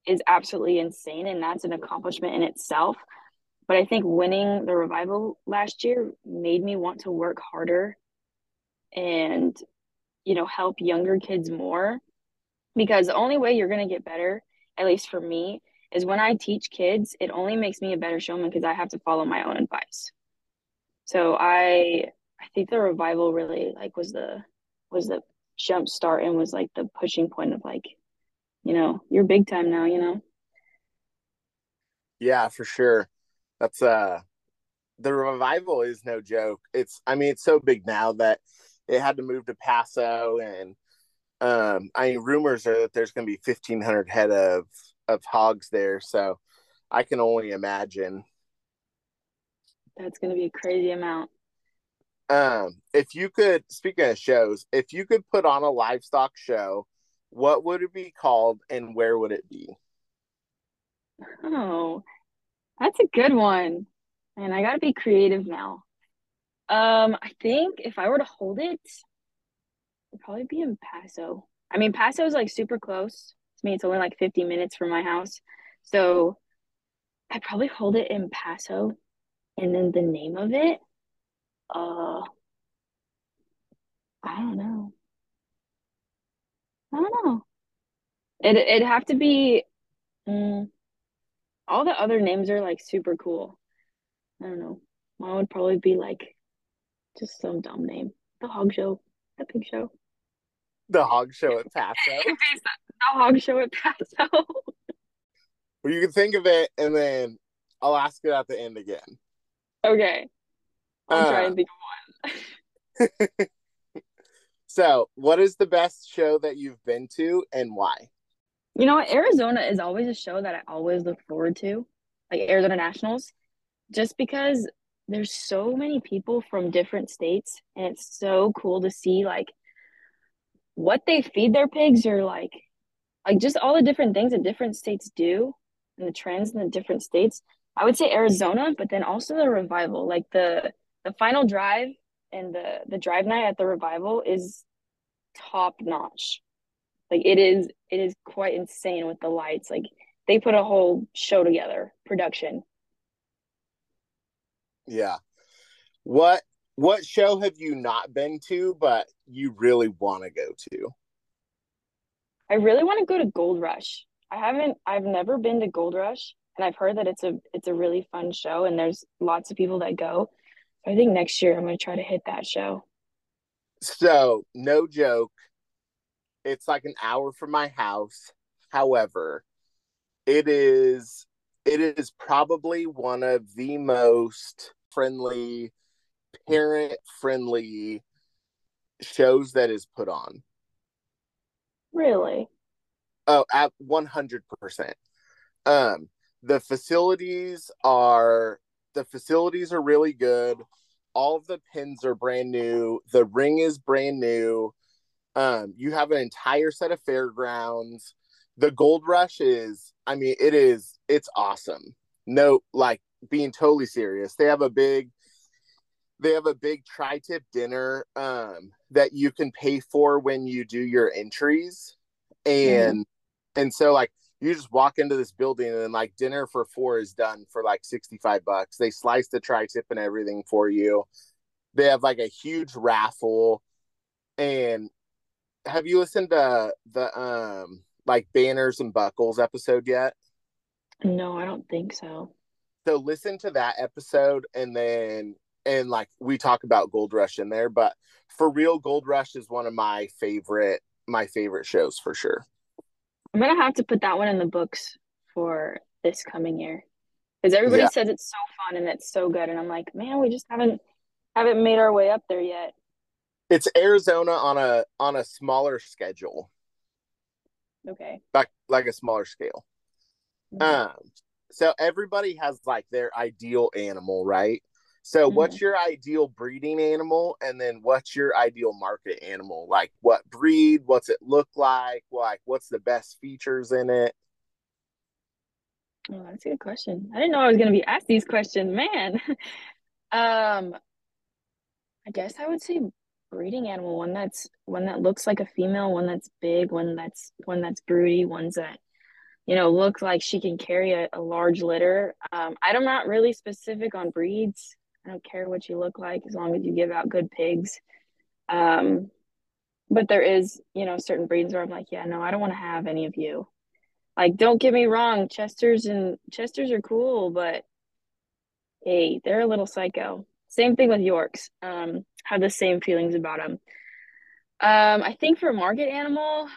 is absolutely insane and that's an accomplishment in itself. But I think winning the revival last year made me want to work harder and you know help younger kids more because the only way you're going to get better at least for me is when i teach kids it only makes me a better showman because i have to follow my own advice. So i i think the revival really like was the was the jump start and was like the pushing point of like you know you're big time now you know? Yeah for sure. That's uh the revival is no joke. It's i mean it's so big now that it had to move to Paso, and um, I mean, rumors are that there's going to be 1,500 head of of hogs there. So I can only imagine. That's going to be a crazy amount. Um, if you could, speaking of shows, if you could put on a livestock show, what would it be called, and where would it be? Oh, that's a good one. And I got to be creative now. Um, I think if I were to hold it, probably be in Paso. I mean, Paso is like super close to me. It's only like 50 minutes from my house. So I'd probably hold it in Paso. And then the name of it, uh, I don't know. I don't know. It it'd have to be. Mm, all the other names are like super cool. I don't know. Mine would probably be like just some dumb name. The Hog Show. The Pig Show. <laughs> The Hog Show at Paso. the Hog Show at Paso. well, you can think of it, and then I'll ask it at the end again. Okay. I'll uh, try and think of one. <laughs> so, what is the best show that you've been to, and why? You know? Arizona is always a show that I always look forward to, like Arizona Nationals, just because there's so many people from different states and it's so cool to see like what they feed their pigs or like like just all the different things that different states do and the trends in the different states. I would say arizona but then also the revival like the the final drive and the the drive night at the revival is top notch. Like it is it is quite insane with the lights. Like they put a whole show together production. Yeah. What what show have you not been to but you really want to go to? I really want to go to Gold Rush. I haven't I've never been to Gold Rush and I've heard that it's a it's a really fun show and there's lots of people that go. So I think next year I'm going to try to hit that show. So, no joke. It's like an hour from my house. However, it is it is probably one of the most friendly, parent friendly shows that is put on. Really? Oh, at 100%. Um, the facilities are the facilities are really good. All of the pins are brand new. The ring is brand new. Um, you have an entire set of fairgrounds. The Gold Rush is, I mean, it is, it's awesome. No, like being totally serious. They have a big they have a big tri-tip dinner um, that you can pay for when you do your entries. And mm. and so like you just walk into this building and then like dinner for four is done for like 65 bucks. They slice the tri-tip and everything for you. They have like a huge raffle. And have you listened to the um like banners and buckles episode yet? No i don't think so. So listen to that episode and then and like we talk about gold rush in there but for real gold rush is one of my favorite my favorite shows for sure i'm gonna have to put that one in the books for this coming year because everybody yeah. says it's so fun and it's so good and i'm like man we just haven't haven't made our way up there yet It's Arizona on a on a smaller schedule, Okay. like like a smaller scale. Mhm. Um, so everybody has like their ideal animal, right? So what's your ideal breeding animal, and then what's your ideal market animal? Like what breed? What's it look like? Like what's the best features in it? Oh, that's a good question. I didn't know I was gonna be asked these questions, man. <laughs> Um, I guess I would say breeding animal, one that's one that looks like a female, one that's big, one that's one that's broody, ones that, you know, look like she can carry a, a large litter. Um, I'm not really specific on breeds. I don't care what you look like as long as you give out good pigs. Um, but there is, you know, certain breeds where I'm like, yeah, no, I don't want to have any of you. Like, don't get me wrong, Chesters and Chesters are cool, but hey, they're a little psycho. Same thing with Yorks. Um, have the same feelings about them. Um, I think for a market animal,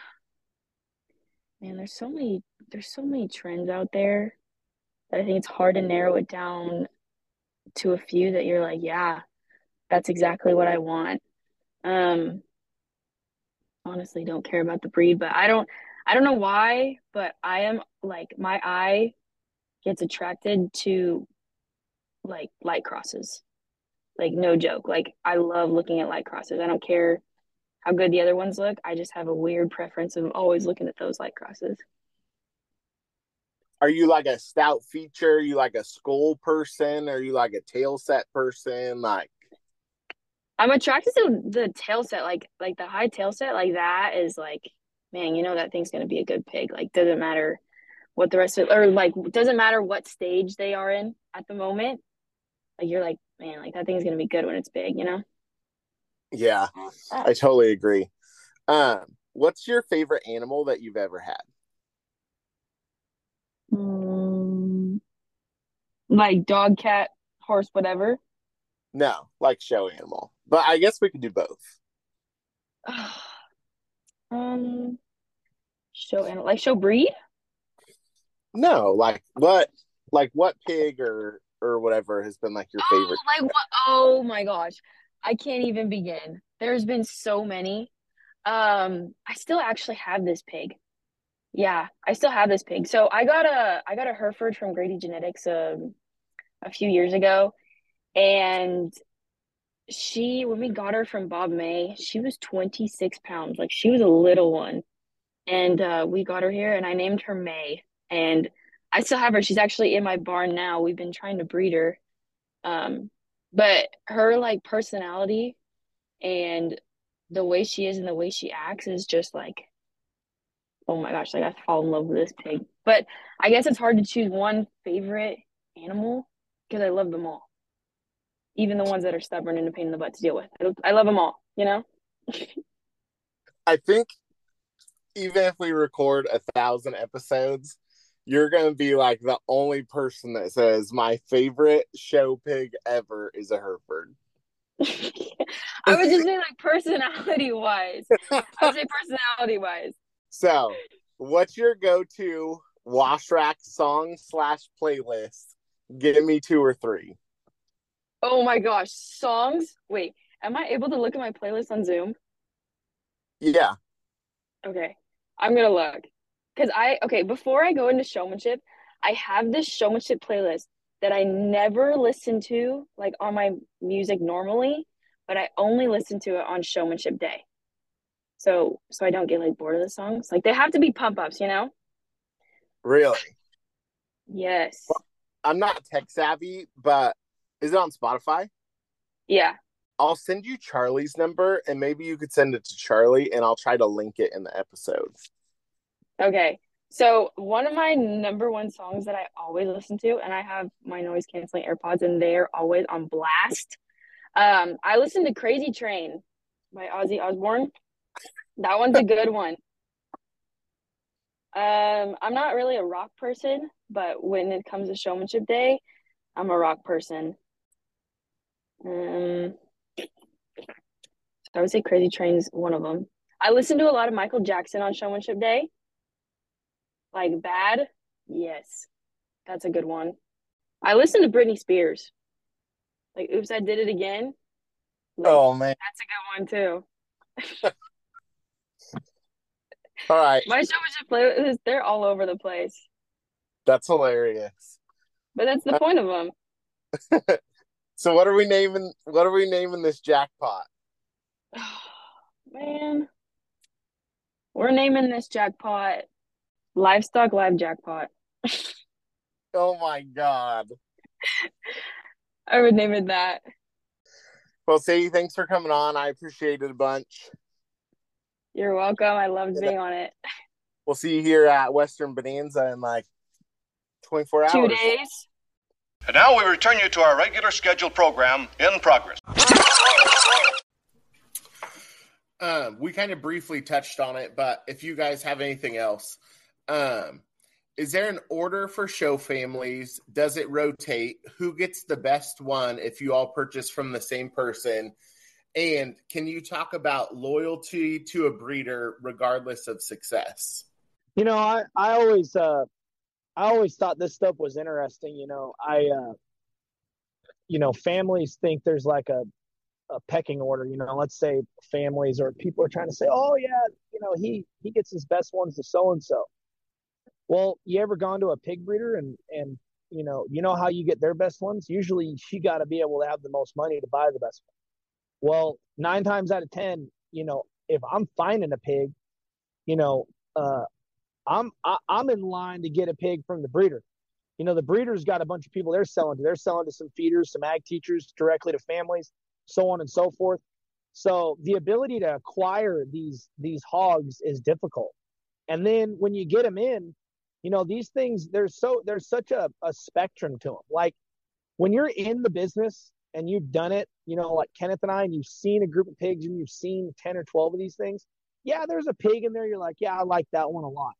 man, there's so many there's so many trends out there that I think it's hard to narrow it down to a few that you're like, yeah, that's exactly what I want. Um, honestly, don't care about the breed, but I don't I don't know why, but I am like my eye gets attracted to like light crosses. Like no joke. Like I love looking at light crosses. I don't care how good the other ones look. I just have a weird preference of always looking at those light crosses. Are you like a stout feature? Are you like a skull person? Are you like a tail set person? Like I'm attracted to the tail set, like like the high tail set, like that is like, man, you know that thing's gonna be a good pig. Like doesn't matter what the rest of or like doesn't matter what stage they are in at the moment. Like you're like, man, like that thing's gonna be good when it's big, you know? yeah, I totally agree. Um, what's your favorite animal that you've ever had? Like dog, cat, horse, whatever. No, like show animal. But I guess we could do both. <sighs> um, show animal, like show breed. No, like what like what pig or or whatever has been like your Oh, favorite? like what? Oh my gosh, I can't even begin. There's been so many. Um, I still actually have this pig. Yeah, I still have this pig. So I got a I got a Hereford from Grady Genetics um a few years ago, and she when we got her from Bob May, she was 26 pounds. Like she was a little one. And uh, we got her here, and I named her May. And I still have her. She's actually in my barn now. We've been trying to breed her. Um, but her like personality and the way she is and the way she acts is just like, oh my gosh, like I fall in love with this pig. But I guess it's hard to choose one favorite animal because I love them all. Even the ones that are stubborn and a pain in the butt to deal with. I, I love them all, you know? <laughs> I think even if we record a thousand episodes, you're gonna be like the only person that says my favorite show pig ever is a Hereford. <laughs> I would just say like personality wise. I would say <laughs> personality wise. So, what's your go-to wash rack song slash playlist? Give me two or three. Oh my gosh, songs. Wait, am I able to look at my playlist on Zoom? Yeah, Okay, I'm gonna look. Because I, okay, before I go into showmanship, I have this showmanship playlist that I never listen to like on my music normally, but I only listen to it on showmanship day. So, so I don't get like bored of the songs. Like they have to be pump ups, you know? really. Yes. I'm not tech savvy, but is it on Spotify? Yeah. I'll send you Charlie's number and maybe you could send it to Charlie and I'll try to link it in the episode. Okay. So one of my number one songs that I always listen to, and I have my noise canceling AirPods, and they're always on blast. Um, I listen to Crazy Train by Ozzy Osbourne. That one's a good one. Um, I'm not really a rock person, but when it comes to showmanship day, I'm a rock person. Um, I would say Crazy Train's one of them. I listen to a lot of Michael Jackson on showmanship day. Like bad, yes, that's a good one. I listen to Britney Spears. Like, oops, I did it again. Like, Oh man. that's a good one too. <laughs> All right. My show was just play. They're all over the place, That's hilarious. but that's the uh, point of them. <laughs> So what are we naming what are we naming this jackpot? <sighs> Man, we're naming this jackpot livestock live jackpot. <laughs> Oh my god. I would name it that. Well, Sadie, thanks for coming on. I appreciate it a bunch. You're welcome. I loved being on it. We'll see you here at Western Bonanza in like 24 hours. Two days. And now we return you to our regular scheduled program in progress. Um, we kind of briefly touched on it, but if you guys have anything else, um, is there an order for show families? Does it rotate? Who gets the best one if you all purchase from the same person? And can you talk about loyalty to a breeder regardless of success? You know, I I always uh I always thought this stuff was interesting. You know, I uh you know families think there's like a a pecking order. You know, let's say families or people are trying to say, oh yeah, you know he he gets his best ones to so and so. Well, you ever gone to a pig breeder and and you know you know how you get their best ones? Usually, she got to be able to have the most money to buy the best one. Well, nine times out of ten, you know, if I'm finding a pig, you know, uh, I'm I, I'm in line to get a pig from the breeder. You know, the breeder's got a bunch of people they're selling to. They're selling to some feeders, some ag teachers, directly to families, so on and so forth. So the ability to acquire these these hogs is difficult. And then when you get them in, you know, these things there's so there's such a, a spectrum to them. Like when you're in the business and you've done it, you know, like Kenneth and I, and you've seen a group of pigs and you've seen 10 or 12 of these things. Yeah, there's a pig in there. You're like, yeah, I like that one a lot.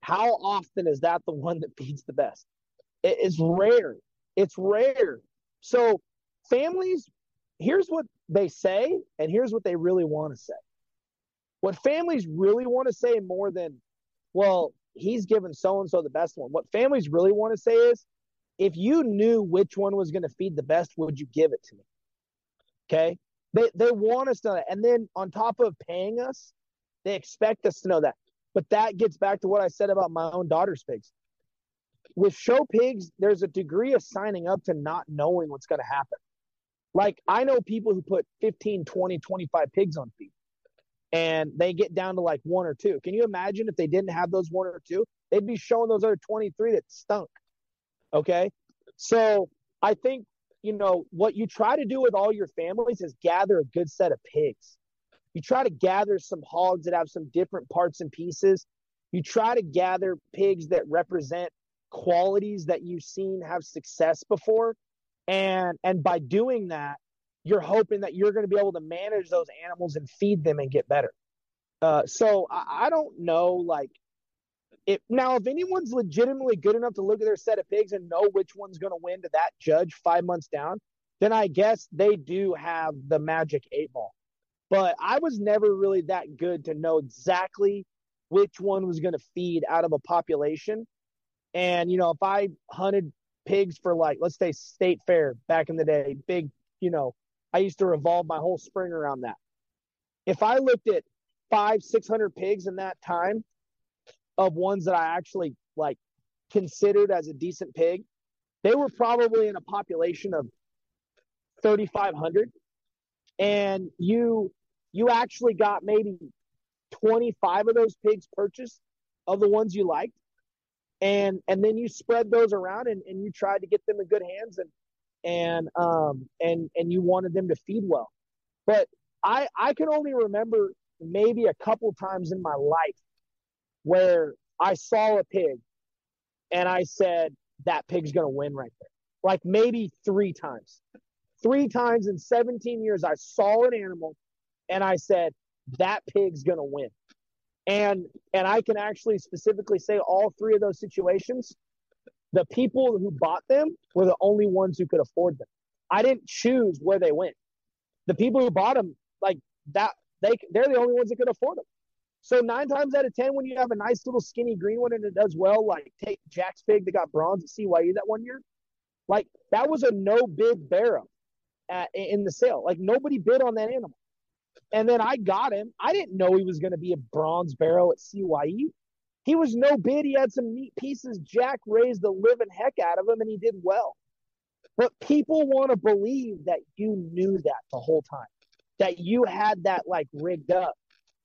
How often is that the one that feeds the best? It is rare. It's rare. So families, here's what they say, and here's what they really want to say. What families really want to say more than, well, he's given so and so the best one. What families really want to say is, if you knew which one was going to feed the best, would you give it to me? Okay. They they want us to know. And then on top of paying us, they expect us to know that. But that gets back to what I said about my own daughter's pigs. With show pigs, there's a degree of signing up to not knowing what's going to happen. Like I know people who put 15, 20, 25 pigs on feed and they get down to like one or two. Can you imagine if they didn't have those one or two? They'd be showing those other 23 that stunk. Okay. So I think, you know, what you try to do with all your families is gather a good set of pigs. You try to gather some hogs that have some different parts and pieces. You try to gather pigs that represent qualities that you've seen have success before. And and by doing that, you're hoping that you're going to be able to manage those animals and feed them and get better. Uh, so I, I don't know, like, now if anyone's legitimately good enough to look at their set of pigs and know which one's going to win to that judge five months down, then I guess they do have the magic eight ball. But I was never really that good to know exactly which one was going to feed out of a population. And, you know, if I hunted pigs for like, let's say state fair back in the day, big, you know, I used to revolve my whole spring around that. If I looked at five, 600 pigs in that time of ones that I actually like considered as a decent pig, they were probably in a population of 3,500. And you, you actually got maybe 25 of those pigs purchased of the ones you liked. And, and then you spread those around and, and you tried to get them in good hands and, and um and and you wanted them to feed well but i i can only remember maybe a couple times in my life where i saw a pig and i said that pig's going to win right there like maybe three times three times in 17 years i saw an animal and i said that pig's going to win and and i can actually specifically say all three of those situations the people who bought them were the only ones who could afford them. I didn't choose where they went. The people who bought them, like that, they they're the only ones that could afford them. So nine times out of ten, when you have a nice little skinny green one and it does well, like take Jack's pig that got bronze at CYU that one year, like that was a no bid barrow. at, in the sale. Like nobody bid on that animal. And then I got him. I didn't know he was going to be a bronze barrow at CYE. He was no bid. He had some neat pieces. Jack raised the living heck out of him, and he did well. But people want to believe that you knew that the whole time, that you had that like rigged up.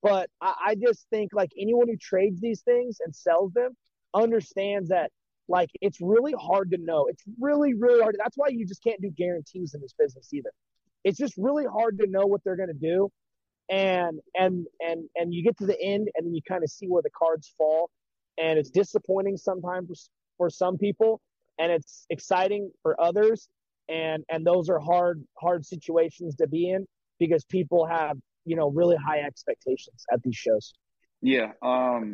But I, I just think like anyone who trades these things and sells them understands that like it's really hard to know. It's really, really hard. That's why you just can't do guarantees in this business either. It's just really hard to know what they're to do and and and and you get to the end and then you kind of see where the cards fall and it's disappointing sometimes for, for some people and it's exciting for others and and those are hard hard situations to be in because people have you know really high expectations at these shows yeah um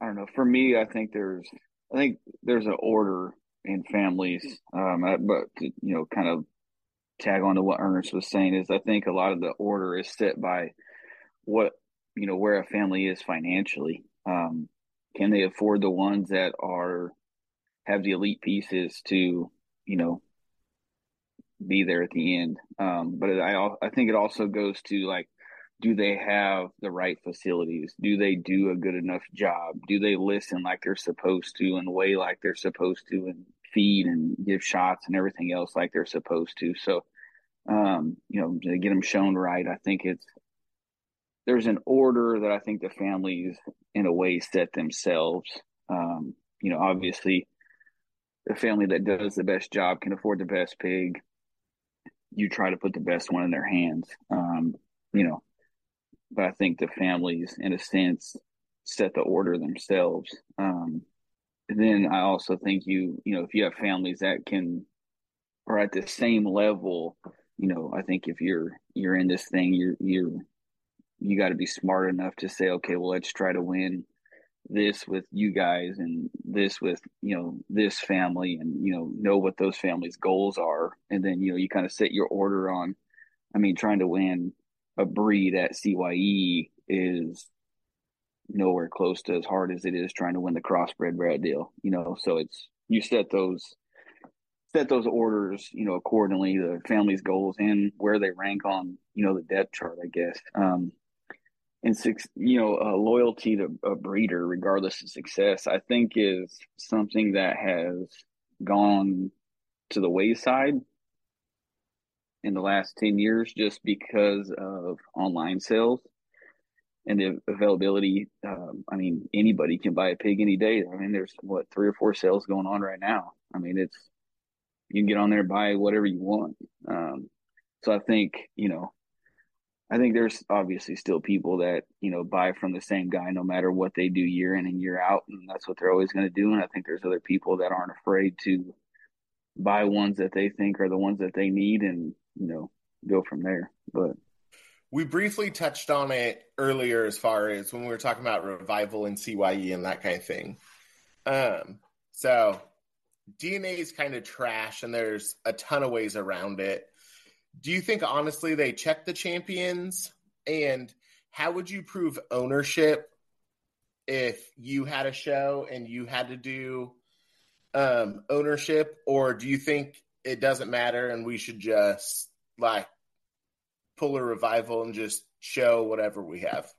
i don't know for me i think there's i think there's an order in families um but you know kind of tag on to what Ernest was saying is I think a lot of the order is set by what you know where a family is financially. Um, can they afford the ones that are have the elite pieces to you know be there at the end? Um, but I I think it also goes to like do they have the right facilities? Do they do a good enough job? Do they listen like they're supposed to and weigh like they're supposed to and feed and give shots and everything else like they're supposed to? So, um, you know, to get them shown right, I think it's there's an order that I think the families in a way set themselves. Um, you know, obviously, the family that does the best job can afford the best pig. You try to put the best one in their hands. Um, you know, but I think the families, in a sense, set the order themselves. Um, then I also think you, you know, if you have families that can are at the same level, you know, I think if you're you're in this thing, you're you're you got to be smart enough to say, okay, well, let's try to win this with you guys and this with you know this family and you know know what those families goals are and then you know you kind of set your order on i mean trying to win a breed at CYE is nowhere close to as hard as it is trying to win the crossbred bred deal. You know, so it's you set those set those orders, you know, accordingly the family's goals and where they rank on, you know, the depth chart, I guess. Um, and you know, uh, loyalty to a breeder, regardless of success, I think is something that has gone to the wayside in the last 10 years just because of online sales and the availability. Um, I mean, anybody can buy a pig any day. I mean, there's what three or four sales going on right now. I mean, it's you can get on there buy whatever you want. Um, so I think you know, I think there's obviously still people that you know buy from the same guy no matter what they do year in and year out, and that's what they're always going to do. And I think there's other people that aren't afraid to buy ones that they think are the ones that they need and you know go from there. But we briefly touched on it earlier as far as when we were talking about revival and CYE and that kind of thing. Um, so DNA is kind of trash, and there's a ton of ways around it. Do you think honestly they check the champions? And how would you prove ownership if you had a show and you had to do um, ownership, or do you think it doesn't matter and we should just like pull a revival and just show whatever we have?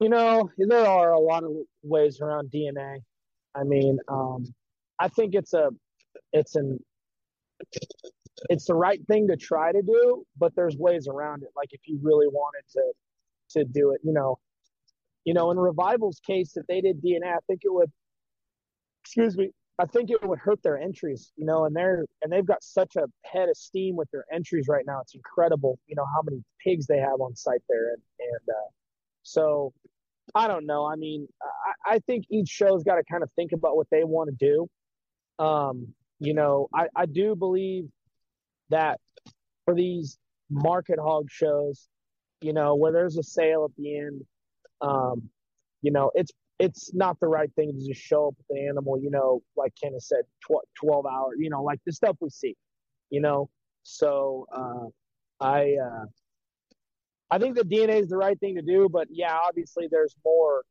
You know, there are a lot of ways around DNA. I mean, um, I think it's a, it's an, it's the right thing to try to do, but there's ways around it. Like if you really wanted to, to do it, you know, you know, in Revival's case, if they did DNA, I think it would, excuse me, I think it would hurt their entries, you know, and they're and they've got such a head of steam with their entries right now. It's incredible, you know, how many pigs they have on site there, and and uh, so I don't know. I mean, I, I think each show's got to kind of think about what they want to do. Um, you know, I, I do believe that for these market hog shows, you know, where there's a sale at the end, um, you know, it's it's not the right thing to just show up with the animal, you know, like Kenneth said, tw- 12 hours, you know, like the stuff we see, you know. So uh, I uh, I think the DNA is the right thing to do, but yeah, obviously there's more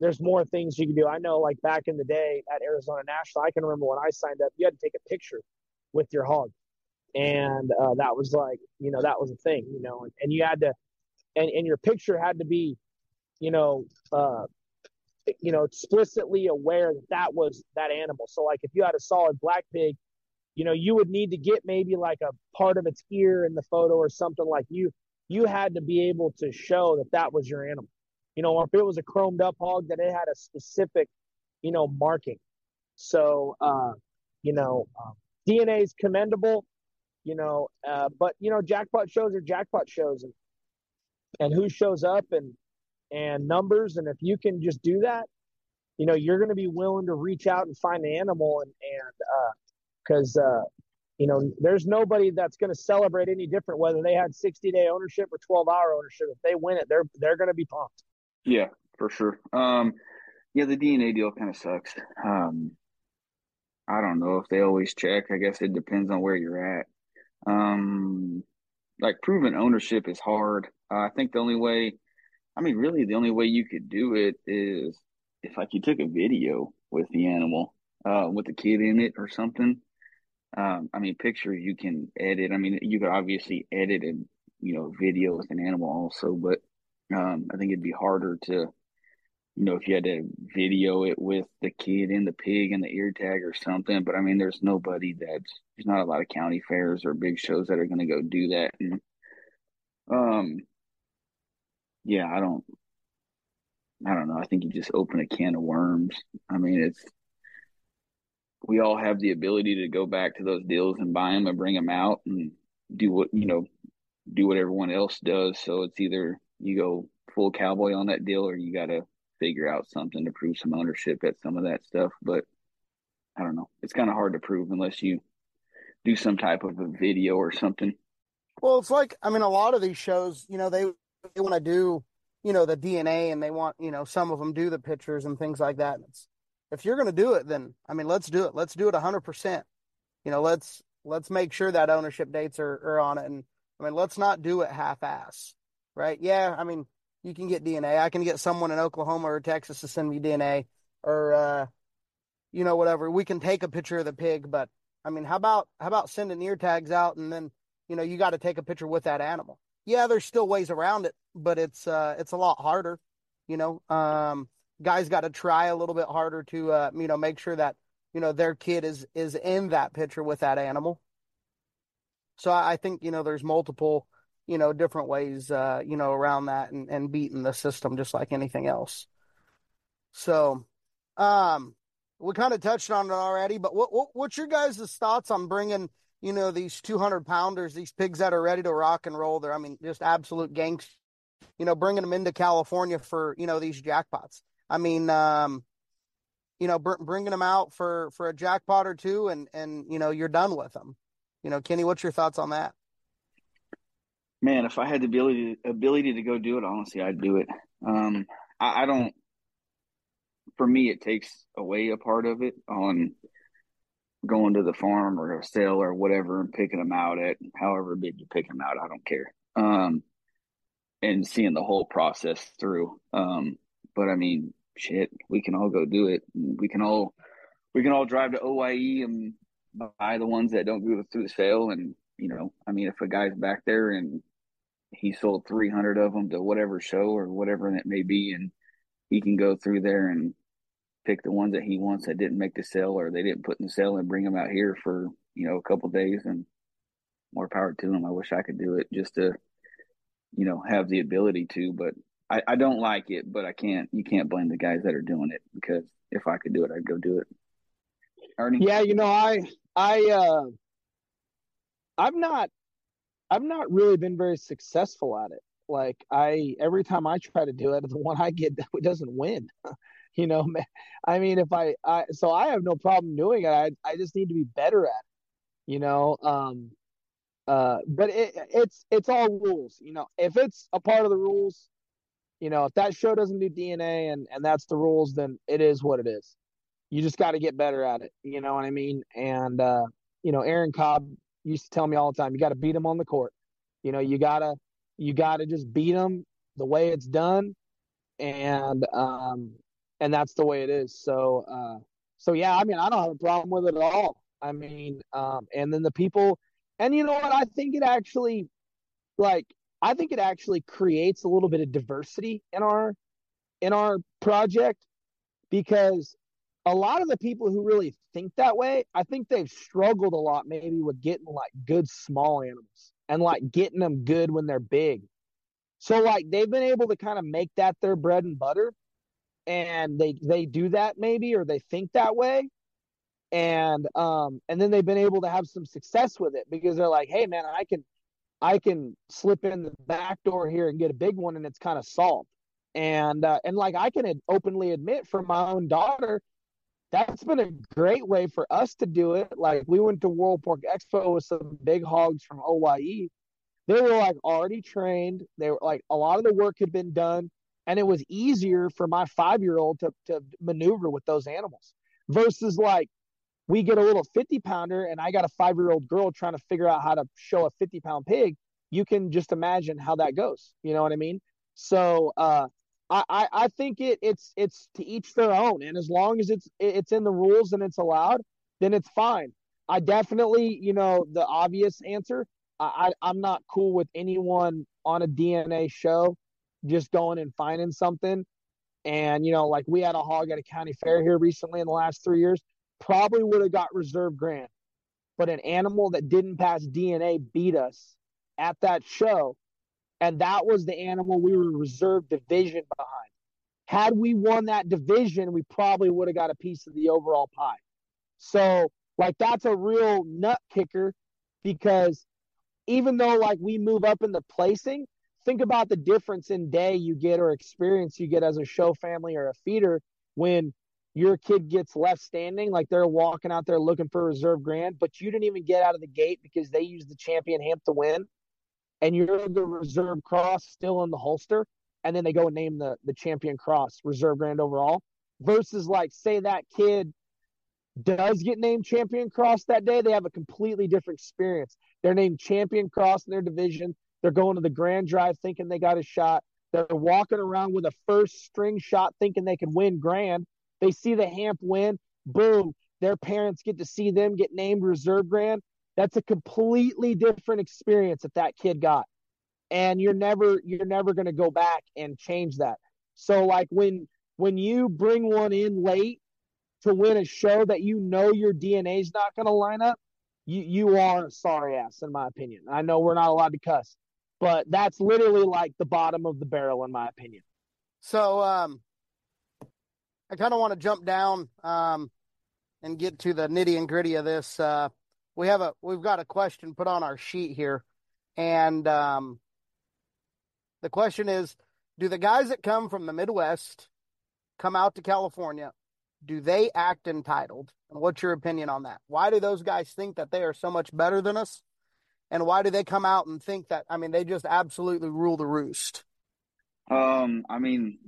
there's more things you can do. I know, like back in the day at Arizona National, I can remember when I signed up, you had to take a picture with your hog, and uh, that was like you know that was a thing you know and, and you had to and, and your picture had to be you know uh, you know explicitly aware that that was that animal. So like if you had a solid black pig you know you would need to get maybe like a part of its ear in the photo or something like you you had to be able to show that that was your animal. You know if it was a chromed up hog that it had a specific you know marking. So uh you know um, dna is commendable you know uh but you know jackpot shows are jackpot shows and and who shows up and and numbers and if you can just do that you know you're going to be willing to reach out and find the animal and and uh because uh, you know there's nobody that's going to celebrate any different whether they had 60 day ownership or 12 hour ownership. If they win it, they're they're going to be pumped. Yeah, for sure. Um, yeah, the DNA deal kind of sucks. Um, I don't know if they always check. I guess it depends on where you're at. Um, like proven ownership is hard. Uh, I think the only way, I mean, really, the only way you could do it is if like you took a video with the animal, uh, with the kid in it or something, um, I mean, pictures you can edit. I mean, you could obviously edit and you know video with an animal also, but um, I think it'd be harder to, you know, if you had to video it with the kid and the pig and the ear tag or something. But I mean, there's nobody that's there's not a lot of county fairs or big shows that are going to go do that. And um, yeah, I don't, I don't know. I think you just open a can of worms. I mean, it's we all have the ability to go back to those deals and buy them and bring them out and do what you know do what everyone else does so it's either you go full cowboy on that deal or you got to figure out something to prove some ownership at some of that stuff but i don't know it's kind of hard to prove unless you do some type of a video or something well it's like i mean a lot of these shows you know they they want to do you know the dna and they want you know some of them do the pictures and things like that if you're going to do it, then I mean, let's do it. Let's do it 100%. You know, let's let's make sure that ownership dates are, are on it. And I mean, let's not do it half-ass, right? Yeah, I mean, you can get DNA. I can get someone in Oklahoma or Texas to send me DNA, or uh, you know, whatever. We can take a picture of the pig, but I mean, how about how about sending ear tags out and then you know you got to take a picture with that animal. Yeah, there's still ways around it, but it's uh, it's a lot harder. You know, um, guys got to try a little bit harder to uh, you know make sure that you know their kid is is in that picture with that animal. So I think you know there's multiple you know different ways uh, you know around that and, and beating the system just like anything else. So um we kind of touched on it already, but what, what what's your guys' thoughts on bringing you know these 200 pounders, these pigs that are ready to rock and roll? They're I mean just absolute gangsters. You know, bringing them into California for you know these jackpots. I mean, um, you know, br- bringing them out for for a jackpot or two, and and you know, you're done with them. You know, Kenny, what's your thoughts on that? Man, if I had the ability ability to go do it, honestly, I'd do it. Um, I, I don't. For me, it takes away a part of it on going to the farm or a sale or whatever and picking them out at however big you pick them out. I don't care. Um, and seeing the whole process through. Um, but I mean, shit, we can all go do it. We can all we can all drive to OYE and buy the ones that don't go through the sale. And you know, I mean, if a guy's back there and he sold 300 of them to whatever show or whatever it may be, and he can go through there and pick the ones that he wants that didn't make the sale or they didn't put in the sale and bring them out here for you know a couple days and more power to him. I wish I could do it just to you know have the ability to, but I, I don't like it, but I can't. You can't blame the guys that are doing it because if I could do it, I'd go do it. Ernie? Yeah, you know, I I uh, i'm not I've not really been very successful at it. Like I every time I try to do it, the one I get <laughs> doesn't win. <laughs> you know, I mean, if I I so I have no problem doing it. I I just need to be better at it. You know, um, uh, but it, it's it's all rules. You know, if it's a part of the rules, you know, if that show doesn't do DNA and and that's the rules, then it is what it is. You just got to get better at it. You know what I mean? And uh, you know, Aaron Cobb used to tell me all the time, you got to beat them on the court. You know, you gotta you gotta just beat them the way it's done, and um, and that's the way it is. So uh, so yeah, I mean, I don't have a problem with it at all. I mean, um, and then the people And you know what? I think it actually, like, I think it actually creates a little bit of diversity in our in our project because a lot of the people who really think that way, I think they've struggled a lot maybe with getting like good small animals and like getting them good when they're big. So like they've been able to kind of make that their bread and butter and they they do that maybe or they think that way and um and then they've been able to have some success with it because they're like hey man i can i can slip in the back door here and get a big one and it's kind of solved and uh, and like i can openly admit for my own daughter that's been a great way for us to do it like we went to world pork expo with some big hogs from oye they were like already trained they were like a lot of the work had been done and it was easier for my five year old to, to maneuver with those animals versus like we get a little 50 pounder and I got a five year old girl trying to figure out how to show a 50 pound pig, you can just imagine how that goes. You know what I mean? So, uh, I, I, think it, it's it's to each their own, and as long as it's it's in the rules and it's allowed, then it's fine. I definitely, you know, the obvious answer. I, I I'm not cool with anyone on a DNA show just going and finding something. And you know, like we had a hog at a county fair here recently in the last three years probably would have got reserve grand. But an animal that didn't pass DNA beat us at that show. And that was the animal we were reserve division behind. Had we won that division, we probably would have got a piece of the overall pie. So, like, that's a real nut kicker because even though, like, we move up in the placing, think about the difference in day you get or experience you get as a show family or a feeder when your kid gets left standing, like they're walking out there looking for reserve grand, but you didn't even get out of the gate because they used the champion hamp to win, and you're the reserve cross still in the holster, and then they go and name the the champion cross reserve grand overall, versus like say that kid does get named champion cross that day, they have a completely different experience. They're named champion cross in their division. They're going to the grand drive thinking they got a shot. They're walking around with a first string shot thinking they can win grand they see the Hamp win, boom, their parents get to see them get named reserve grand. That's a completely different experience that that kid got. And you're never you're never going to go back and change that. So like when when you bring one in late to win a show that you know your DNA is not going to line up, you you are a sorry ass in my opinion. I know we're not allowed to cuss, but that's literally like the bottom of the barrel in my opinion. So um I kind of want to jump down um, and get to the nitty and gritty of this. Uh, we have a we've got a question put on our sheet here, and um, the question is: Do the guys that come from the Midwest come out to California? Do they act entitled? And what's your opinion on that? Why do those guys think that they are so much better than us? And why do they come out and think that? I mean, they just absolutely rule the roost. Um, I mean,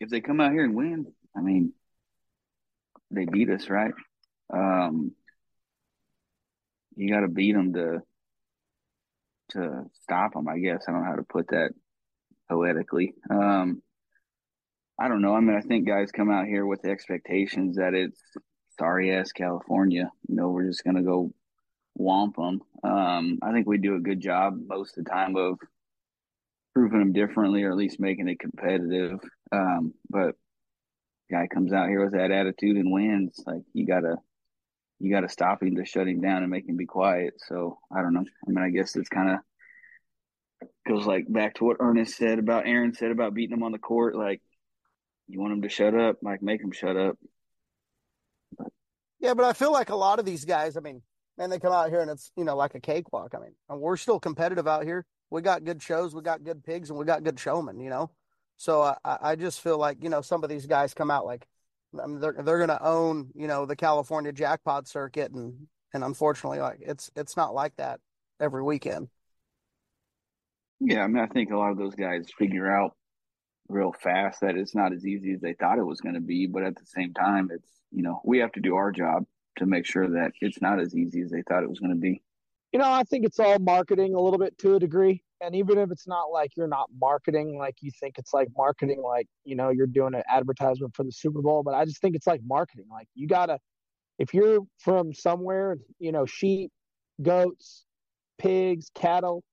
if they come out here and win, I mean, they beat us, right? Um, you got to beat them to to stop them. I guess I don't know how to put that poetically. Um, I don't know. I mean, I think guys come out here with the expectations that it's sorry ass California. You know, we're just gonna go womp them. Um, I think we do a good job most of the time of proving them differently, or at least making it competitive. Um, but guy comes out here with that attitude and wins, like you gotta you gotta stop him to shut him down and make him be quiet. So I don't know. I mean, I guess it's kind of goes like back to what Ernest said about Aaron said about beating him on the court. Like you want him to shut up, like make him shut up. Yeah, but I feel like a lot of these guys. I mean, man, they come out here and it's you know like a cakewalk. I mean, we're still competitive out here. We got good shows, we got good pigs, and we got good showmen. You know, so I, I just feel like you know some of these guys come out like I mean, they're they're going to own you know the California jackpot circuit and and unfortunately like it's it's not like that every weekend. Yeah, I mean I think a lot of those guys figure out real fast that it's not as easy as they thought it was going to be, but at the same time it's you know we have to do our job to make sure that it's not as easy as they thought it was going to be. You know, I think it's all marketing a little bit to a degree and even if it's not like you're not marketing like you think it's like marketing like you know you're doing an advertisement for the super bowl but i just think it's like marketing like you gotta if you're from somewhere you know sheep goats pigs, cattle.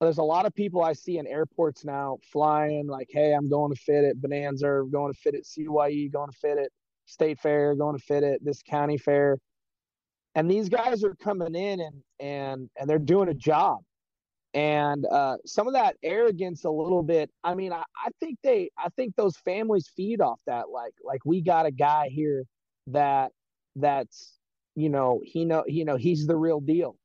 There's a lot of people I see in airports now flying like, hey, I'm going to fit it Bonanza, going to fit it CYE, going to fit it State Fair, going to fit it this county fair. And these guys are coming in and and and they're doing a job. And uh, some of that arrogance a little bit. I mean, I, I think they I think those families feed off that. Like like we got a guy here that that's you know, he know you know, he's the real deal.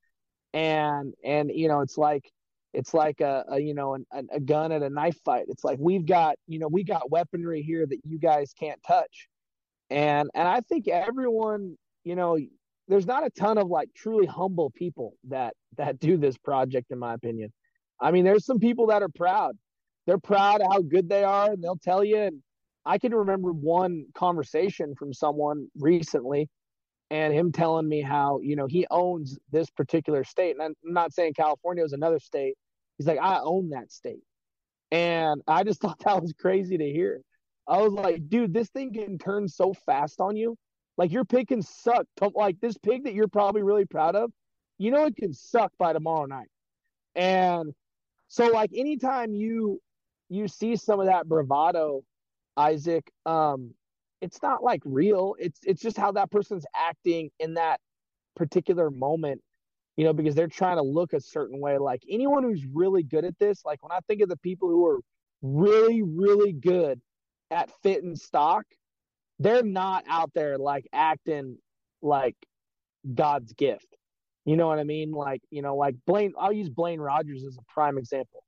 And and you know, it's like it's like a, a you know an, a gun at a knife fight. It's like we've got you know we got weaponry here that you guys can't touch, and and I think everyone you know there's not a ton of like truly humble people that that do this project in my opinion. I mean, there's some people that are proud. They're proud of how good they are, and they'll tell you. And I can remember one conversation from someone recently and him telling me how you know he owns this particular state and i'm not saying california is another state He's like, I own that state. And I just <laughs> thought that was crazy to hear. I was like, dude, this thing can turn so fast on you. Like your pig can suck. Like this pig that you're probably really proud of, you know, it can suck by tomorrow night. And so, like, anytime you you see some of that bravado, Isaac, um, it's not like real. It's it's just how that person's acting in that particular moment you know, because they're trying to look a certain way. Like anyone who's really good at this, like when I think of the people who are really, really good at fit and stock, they're not out there like acting like God's gift. You know what I mean? Like, you know, like Blaine, I'll use Blaine Rogers as a prime example.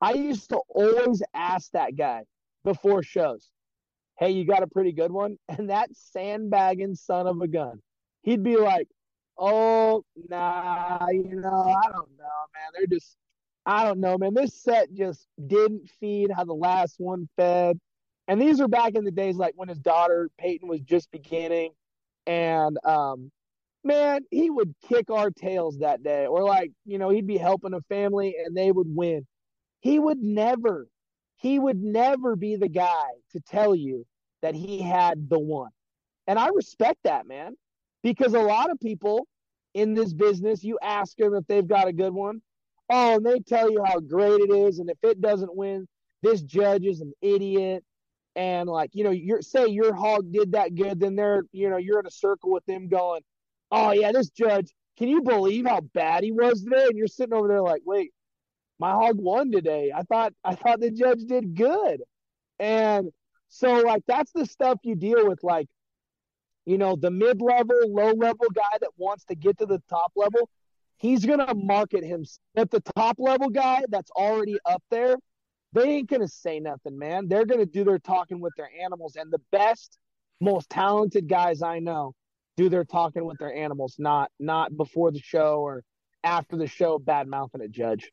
I used to always ask that guy before shows, Hey, you got a pretty good one? <laughs> And that sandbagging son of a gun, he'd be like, oh, nah, you know, I don't know, man. They're just, I don't know, man. This set just didn't feed how the last one fed. And these are back in the days like when his daughter Peyton was just beginning. And um, man, he would kick our tails that day. Or like, you know, he'd be helping a family and they would win. He would never, he would never be the guy to tell you that he had the one. And I respect that, man because a lot of people in this business, you ask them if they've got a good one. Oh, and they tell you how great it is. And if it doesn't win, this judge is an idiot. And like, you know, you're say your hog did that good, then they're, you know, you're in a circle with them going, Oh yeah, this judge, can you believe how bad he was today? And you're sitting over there like, wait, my hog won today. I thought I thought the judge did good. And so like that's the stuff you deal with. Like you know, the mid level, low level guy that wants to get to the top level, he's going to market him. At the top level guy that's already up there, they ain't to say nothing, man. They're to do their talking with their animals. And the best, most talented guys I know do their talking with their animals, not not before the show or after the show, bad mouthing a judge.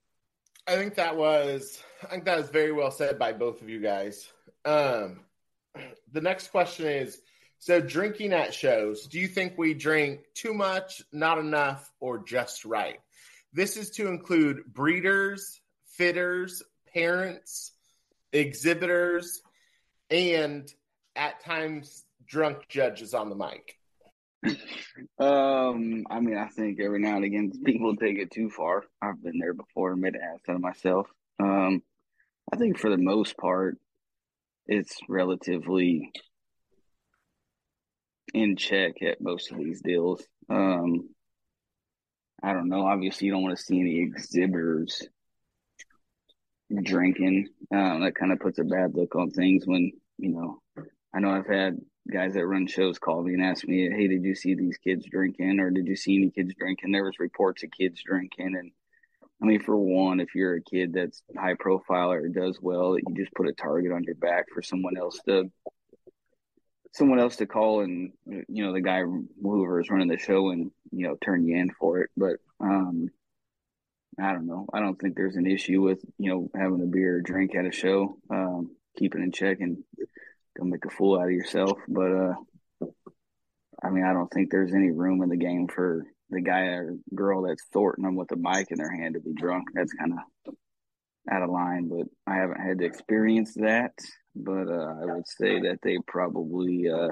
I think that was I think that was very well said by both of you guys. Um, the next question is so, drinking at shows, do you think we drink too much, not enough, or just right? This is to include breeders, fitters, parents, exhibitors, and at times drunk judges on the mic. um, I mean, I think every now and again people take it too far. I've been there before made an ass out of myself. Um, I think for the most part, it's relatively in check at most of these deals. Um, I don't know. Obviously, you don't want to see any exhibitors drinking. Um, that kind of puts a bad look on things when, you know, I know I've had guys that run shows call me and ask me, Hey, did you see these kids drinking or did you see any kids drinking? There was reports of kids drinking. And I mean, for one, if you're a kid that's high profile or does well, you just put a target on your back for someone else to someone else to call and you know the guy whoever is running the show and you know turn you in for it but um i don't know. I don't think there's an issue with you know having a beer or drink at a show. Um keeping in check and don't make a fool out of yourself. But uh i mean i don't think there's any room in the game for the guy or girl that's thwarting them with a mic in their hand to be drunk. That's kind of out of line but i haven't had to experience that. But uh, I would say that they probably uh,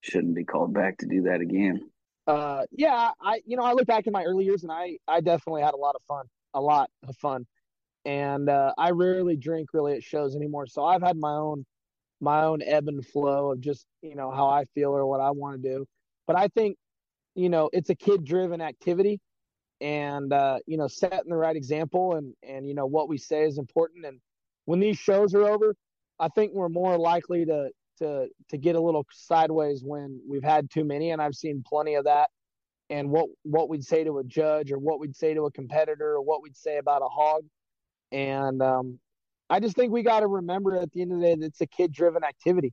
shouldn't be called back to do that again. Uh, yeah, I you know I look back in my early years and I I definitely had a lot of fun, a lot of fun, and uh, I rarely drink really at shows anymore. So I've had my own my own ebb and flow of just you know how I feel or what I want to do. But I think you know it's a kid driven activity, and uh, you know setting the right example and and you know what we say is important. And when these shows are over, I think we're more likely to to to get a little sideways when we've had too many, and I've seen plenty of that. And what what we'd say to a judge, or what we'd say to a competitor, or what we'd say about a hog, and um, I just think we got to remember at the end of the day that it's a kid driven activity.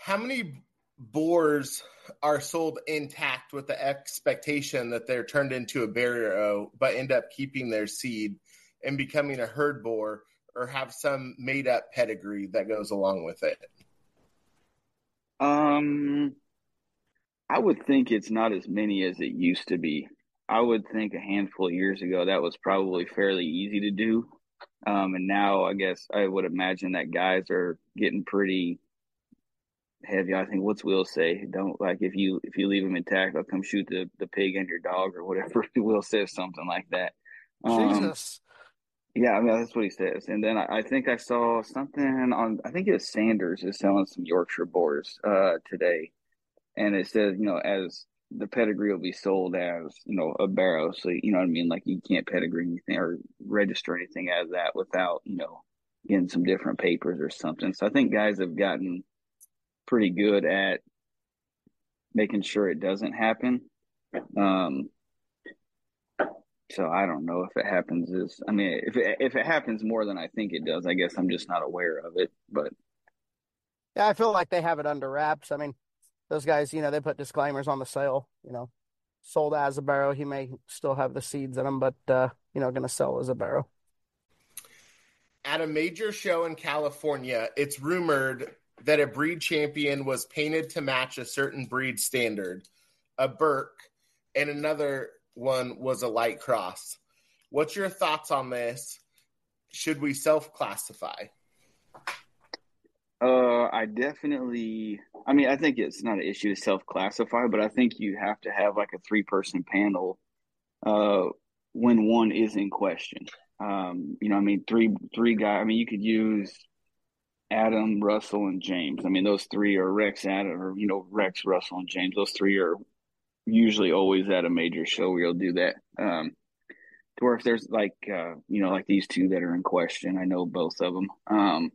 How many boars are sold intact with the expectation that they're turned into a barrow, but end up keeping their seed and becoming a herd boar or have some made up pedigree that goes along with it? Um, I would think it's not as many as it used to be. I would think a handful of years ago that was probably fairly easy to do. Um, and now I guess I would imagine that guys are getting pretty heavy. I think what's Will say? Don't like if you if you leave them intact, they'll come shoot the the pig and your dog or whatever. <laughs> Will says something like that. Um, Jesus. Yeah, I mean that's what he says. And then I, I, think I saw something on. I think it was Sanders is selling some Yorkshire boars uh, today, and it says you know as the pedigree will be sold as you know a barrow. So you know what I mean. Like you can't pedigree anything or register anything as that without you know getting some different papers or something. So I think guys have gotten pretty good at making sure it doesn't happen. Um, so I don't know if it happens is I mean if it, if it happens more than I think it does, I guess I'm just not aware of it. But yeah, I feel like they have it under wraps. I mean, those guys, you know, they put disclaimers on the sale. You know, sold as a barrow. He may still have the seeds in him, but uh, you know, going to sell as a barrow. At a major show in California, it's rumored that a breed champion was painted to match a certain breed standard, a Berk, and another one was a light cross. What's your thoughts on this? Should we self classify? Uh, I definitely. I mean, I think it's not an issue to self-classify, but I think you have to have like a three-person panel, uh, when one is in question. Um, you know, I mean, three three guys. I mean, you could use Adam, Russell, and James. I mean, those three are Rex, Adam, or you know, Rex, Russell, and James. Those three are usually always at a major show you'll do that. Um, to where if there's like, uh, you know, like these two that are in question, I know both of them. Um,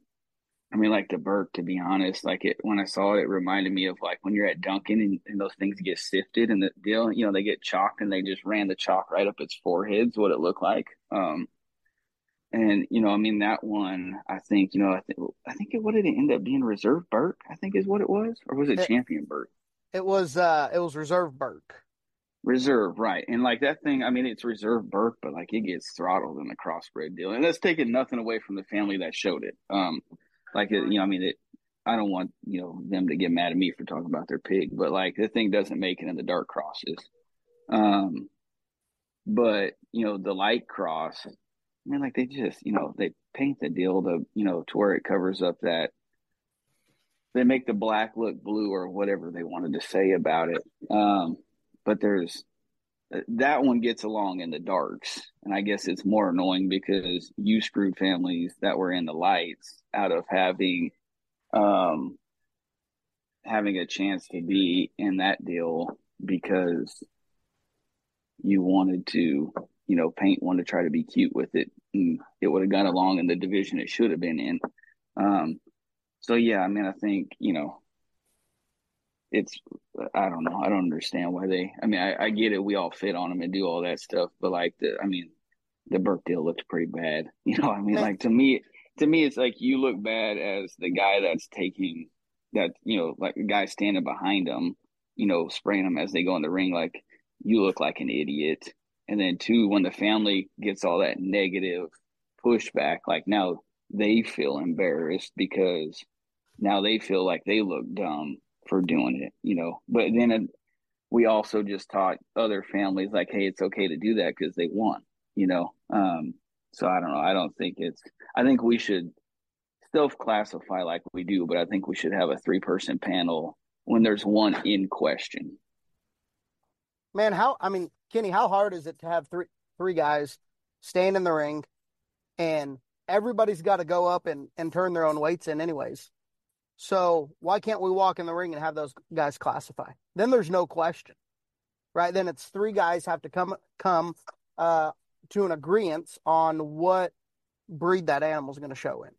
I mean, like the Berk, to be honest, like it, when I saw it, it reminded me of like when you're at Duncan and, and those things get sifted and the deal, you know, they get chalked and they just ran the chalk right up its foreheads, what it looked like. Um, and you know, I mean, that one, I think, you know, I think, I think it, what did it end up being? Reserve Berk, I think is what it was, or was it, it Champion Berk? It was, uh, it was Reserve Berk. Reserve, right. And like that thing, I mean, it's Reserve Berk, but like it gets throttled in the crossbred deal. And that's taking nothing away from the family that showed it. Um, like it, you know, I mean, it. I don't want you know them to get mad at me for talking about their pig, but like the thing doesn't make it in the dark crosses. Um, but you know the light cross. I mean, like they just you know they paint the deal to you know to where it covers up that they make the black look blue or whatever they wanted to say about it. Um, but there's that one gets along in the darks, and I guess it's more annoying because you screwed families that were in the lights out of having um having a chance to be in that deal because you wanted to, you know, paint one to try to be cute with it. And it would have got along in the division it should have been in. Um, so yeah, I mean, I think you know, it's I don't know. I don't understand why they. I mean, I, I get it. We all fit on them and do all that stuff, but like the, I mean, the Berk deal looks pretty bad. <laughs> You know, I mean, like to me, to me, it's like you look bad as the guy that's taking that. You know, like a guy standing behind them. You know, spraying them as they go in the ring. Like you look like an idiot. And then two, when the family gets all that negative pushback, like now they feel embarrassed because now they feel like they look dumb for doing it, you know. But then it, we also just taught other families like, hey, it's okay to do that because they won, you know. Um, so I don't know. I don't think it's. I think we should self classify like we do, but I think we should have a three person panel when there's one in question. man, how I mean, Kenny, how hard is it to have three three guys stand in the ring and everybody's got to go up and, and turn their own weights in anyways. So why can't we walk in the ring and have those guys classify? Then there's no question, right? Then it's three guys have to come come uh, to an agreement on what breed that animal's going to show in.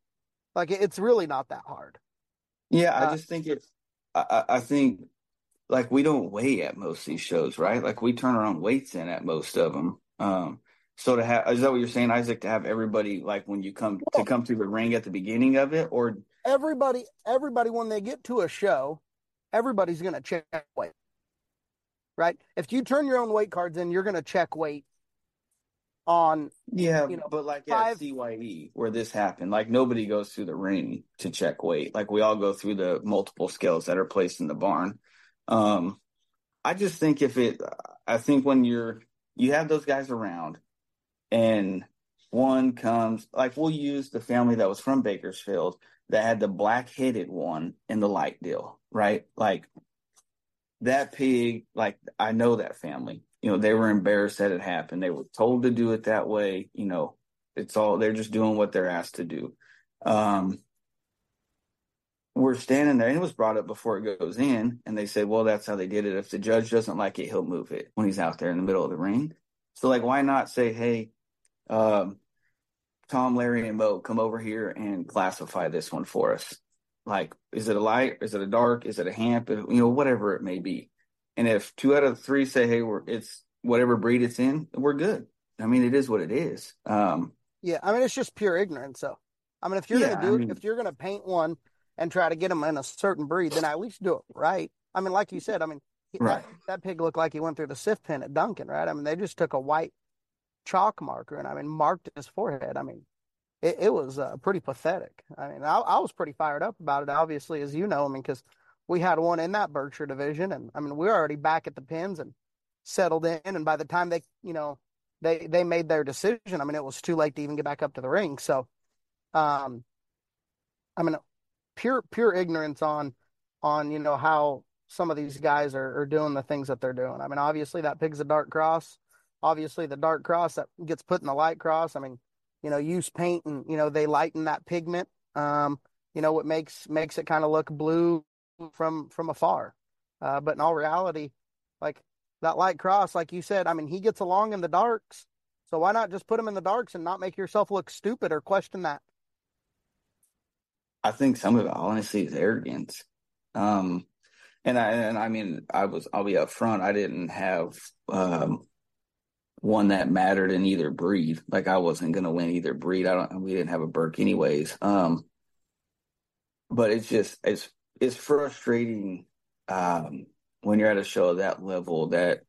Like it's really not that hard. Yeah, I uh, just think it's. I, I think like we don't weigh at most of these shows, right? Like we turn our own weights in at most of them. Um, so to have is that what you're saying, Isaac? To have everybody like when you come to come through the ring at the beginning of it, or everybody, everybody when they get to a show, everybody's going to check weight, right? If you turn your own weight cards in, you're going to check weight on yeah you know, but like five... at cye where this happened like nobody goes through the ring to check weight like we all go through the multiple scales that are placed in the barn um i just think if it i think when you're you have those guys around and one comes like we'll use the family that was from bakersfield that had the black headed one in the light deal right like that pig like i know that family you know, they were embarrassed that it happened. They were told to do it that way. You know, it's all they're just doing what they're asked to do. Um, we're standing there, and it was brought up before it goes in, and they said, "Well, that's how they did it. If the judge doesn't like it, he'll move it when he's out there in the middle of the ring." So, like, why not say, "Hey, um, Tom, Larry, and Mo, come over here and classify this one for us. Like, is it a light? Is it a dark? Is it a hamp? You know, whatever it may be. And if two out of three say, "Hey, we're it's whatever breed it's in," we're good. I mean, it is what it is. Um, yeah, I mean, it's just pure ignorance. So, I mean, if you're yeah, gonna do I mean, if you're gonna paint one and try to get them in a certain breed, then at least do it right. I mean, like you said, I mean, right. that, that pig looked like he went through the sift pen at Duncan, right? I mean, they just took a white chalk marker and I mean marked his forehead. I mean, it, it was uh, pretty pathetic. I mean, I, I, was pretty fired up about it, obviously, as you know. I mean, because we had one in that Berkshire division, and I mean we are already back at the pins and settled in. And by the time they, you know, they they made their decision, I mean it was too late to even get back up to the ring. So, um, I mean, pure pure ignorance on on you know how some of these guys are, are doing the things that they're doing. I mean, obviously that pig's a dark cross. Obviously the dark cross that gets put in the light cross. I mean, you know, use paint and you know they lighten that pigment. Um, you know, what makes makes it kind of look blue from from afar. Uh, but in all reality, like that light cross, like you said, I mean, he gets along in the darks. So why not just put him in the darks and not make yourself look stupid or question that? I think some of it honestly is arrogance. Um, and I and I mean, I was I'll be upfront. I didn't have um, one that mattered in either breed. Like I wasn't going to win either breed. I don't. We didn't have a Berk anyways. Um, but it's just it's it's frustrating um, when you're at a show of that level that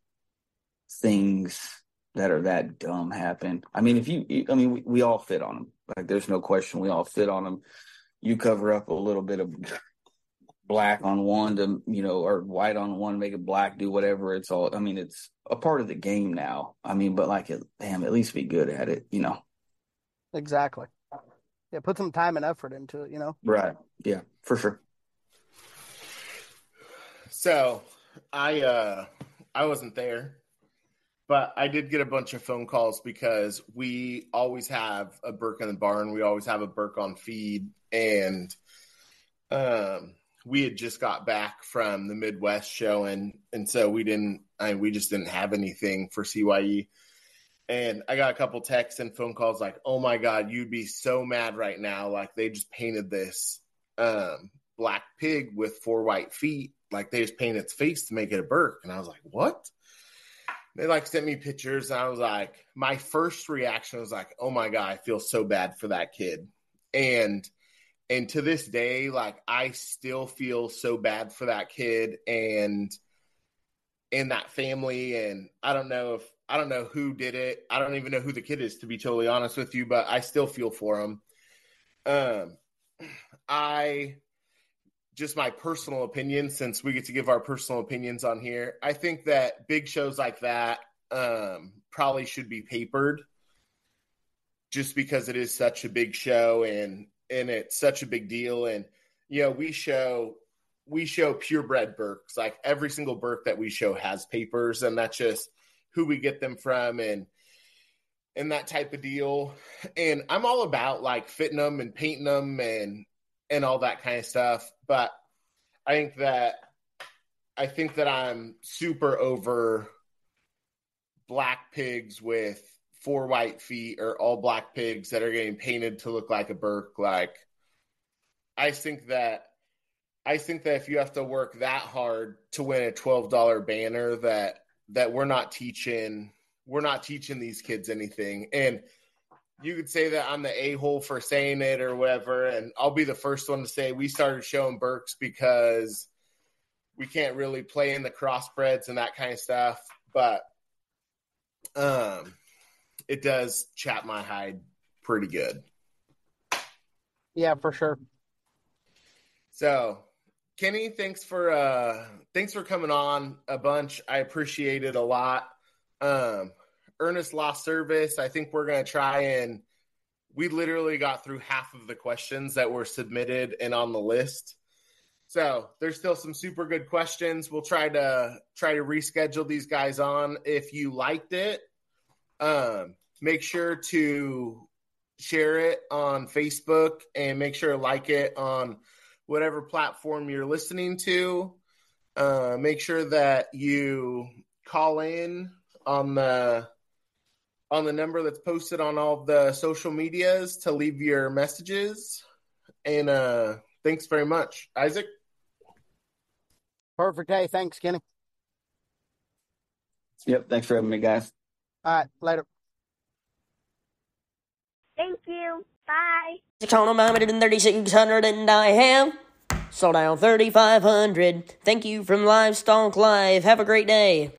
things that are that dumb happen. I mean, if you, I mean, we, we all fit on them. Like, there's no question, we all fit on them. You cover up a little bit of black on one to, you know, or white on one, make it black, do whatever. It's all. I mean, it's a part of the game now. I mean, but like, it, damn, at least be good at it, you know. Exactly. Yeah, put some time and effort into it, you know. Right. Yeah, for sure. So I uh I wasn't there, but I did get a bunch of phone calls because we always have a Berk in the barn. We always have a Berk on feed, and um, we had just got back from the Midwest show, and and so we didn't. I we just didn't have anything for CYE. And I got a couple texts and phone calls like, "Oh my god, you'd be so mad right now! Like they just painted this um, black pig with four white feet like they just painted its face to make it a Berk. And I was like, what? They like sent me pictures, and I was like, my first reaction was like, oh my god, I feel so bad for that kid. And and to this day, like I still feel so bad for that kid and in that family. And I don't know if I don't know who did it. I don't even know who the kid is, to be totally honest with you, but I still feel for him. Um I just my personal opinion, since we get to give our personal opinions on here, I think that big shows like that um, probably should be papered, just because it is such a big show and and it's such a big deal. And you know, we show we show purebred Berks. Like every single Berk that we show has papers, and that's just who we get them from and and that type of deal. And I'm all about like fitting them and painting them and and all that kind of stuff. But I think that I think that I'm super over black pigs with four white feet or all black pigs that are getting painted to look like a Berk. Like I think that I think that if you have to work that hard to win a twelve dollar banner, that that we're not teaching we're not teaching these kids anything. And you could say that I'm the a hole for saying it or whatever, and I'll be the first one to say we started showing Berks because we can't really play in the crossbreds and that kind of stuff. But um, it does chap my hide pretty good. Yeah, for sure. So, Kenny, thanks for uh thanks for coming on a bunch. I appreciate it a lot. Um Ernest lost service. I think we're going to try and we literally got through half of the questions that were submitted and on the list. So, there's still some super good questions. We'll try to try to reschedule these guys on. If you liked it, um make sure to share it on Facebook and make sure to like it on whatever platform you're listening to. Uh, make sure that you call in on the on the number that's posted on all the social medias to leave your messages. And uh, thanks very much, Isaac. Perfect. Hey, thanks, Kenny. Yep. Thanks for having me, guys. All right. Later. Thank you. Bye. Six hundred and thirty-six hundred, and I have sold out thirty-five hundred. Thank you from Livestock Live. Have a great day.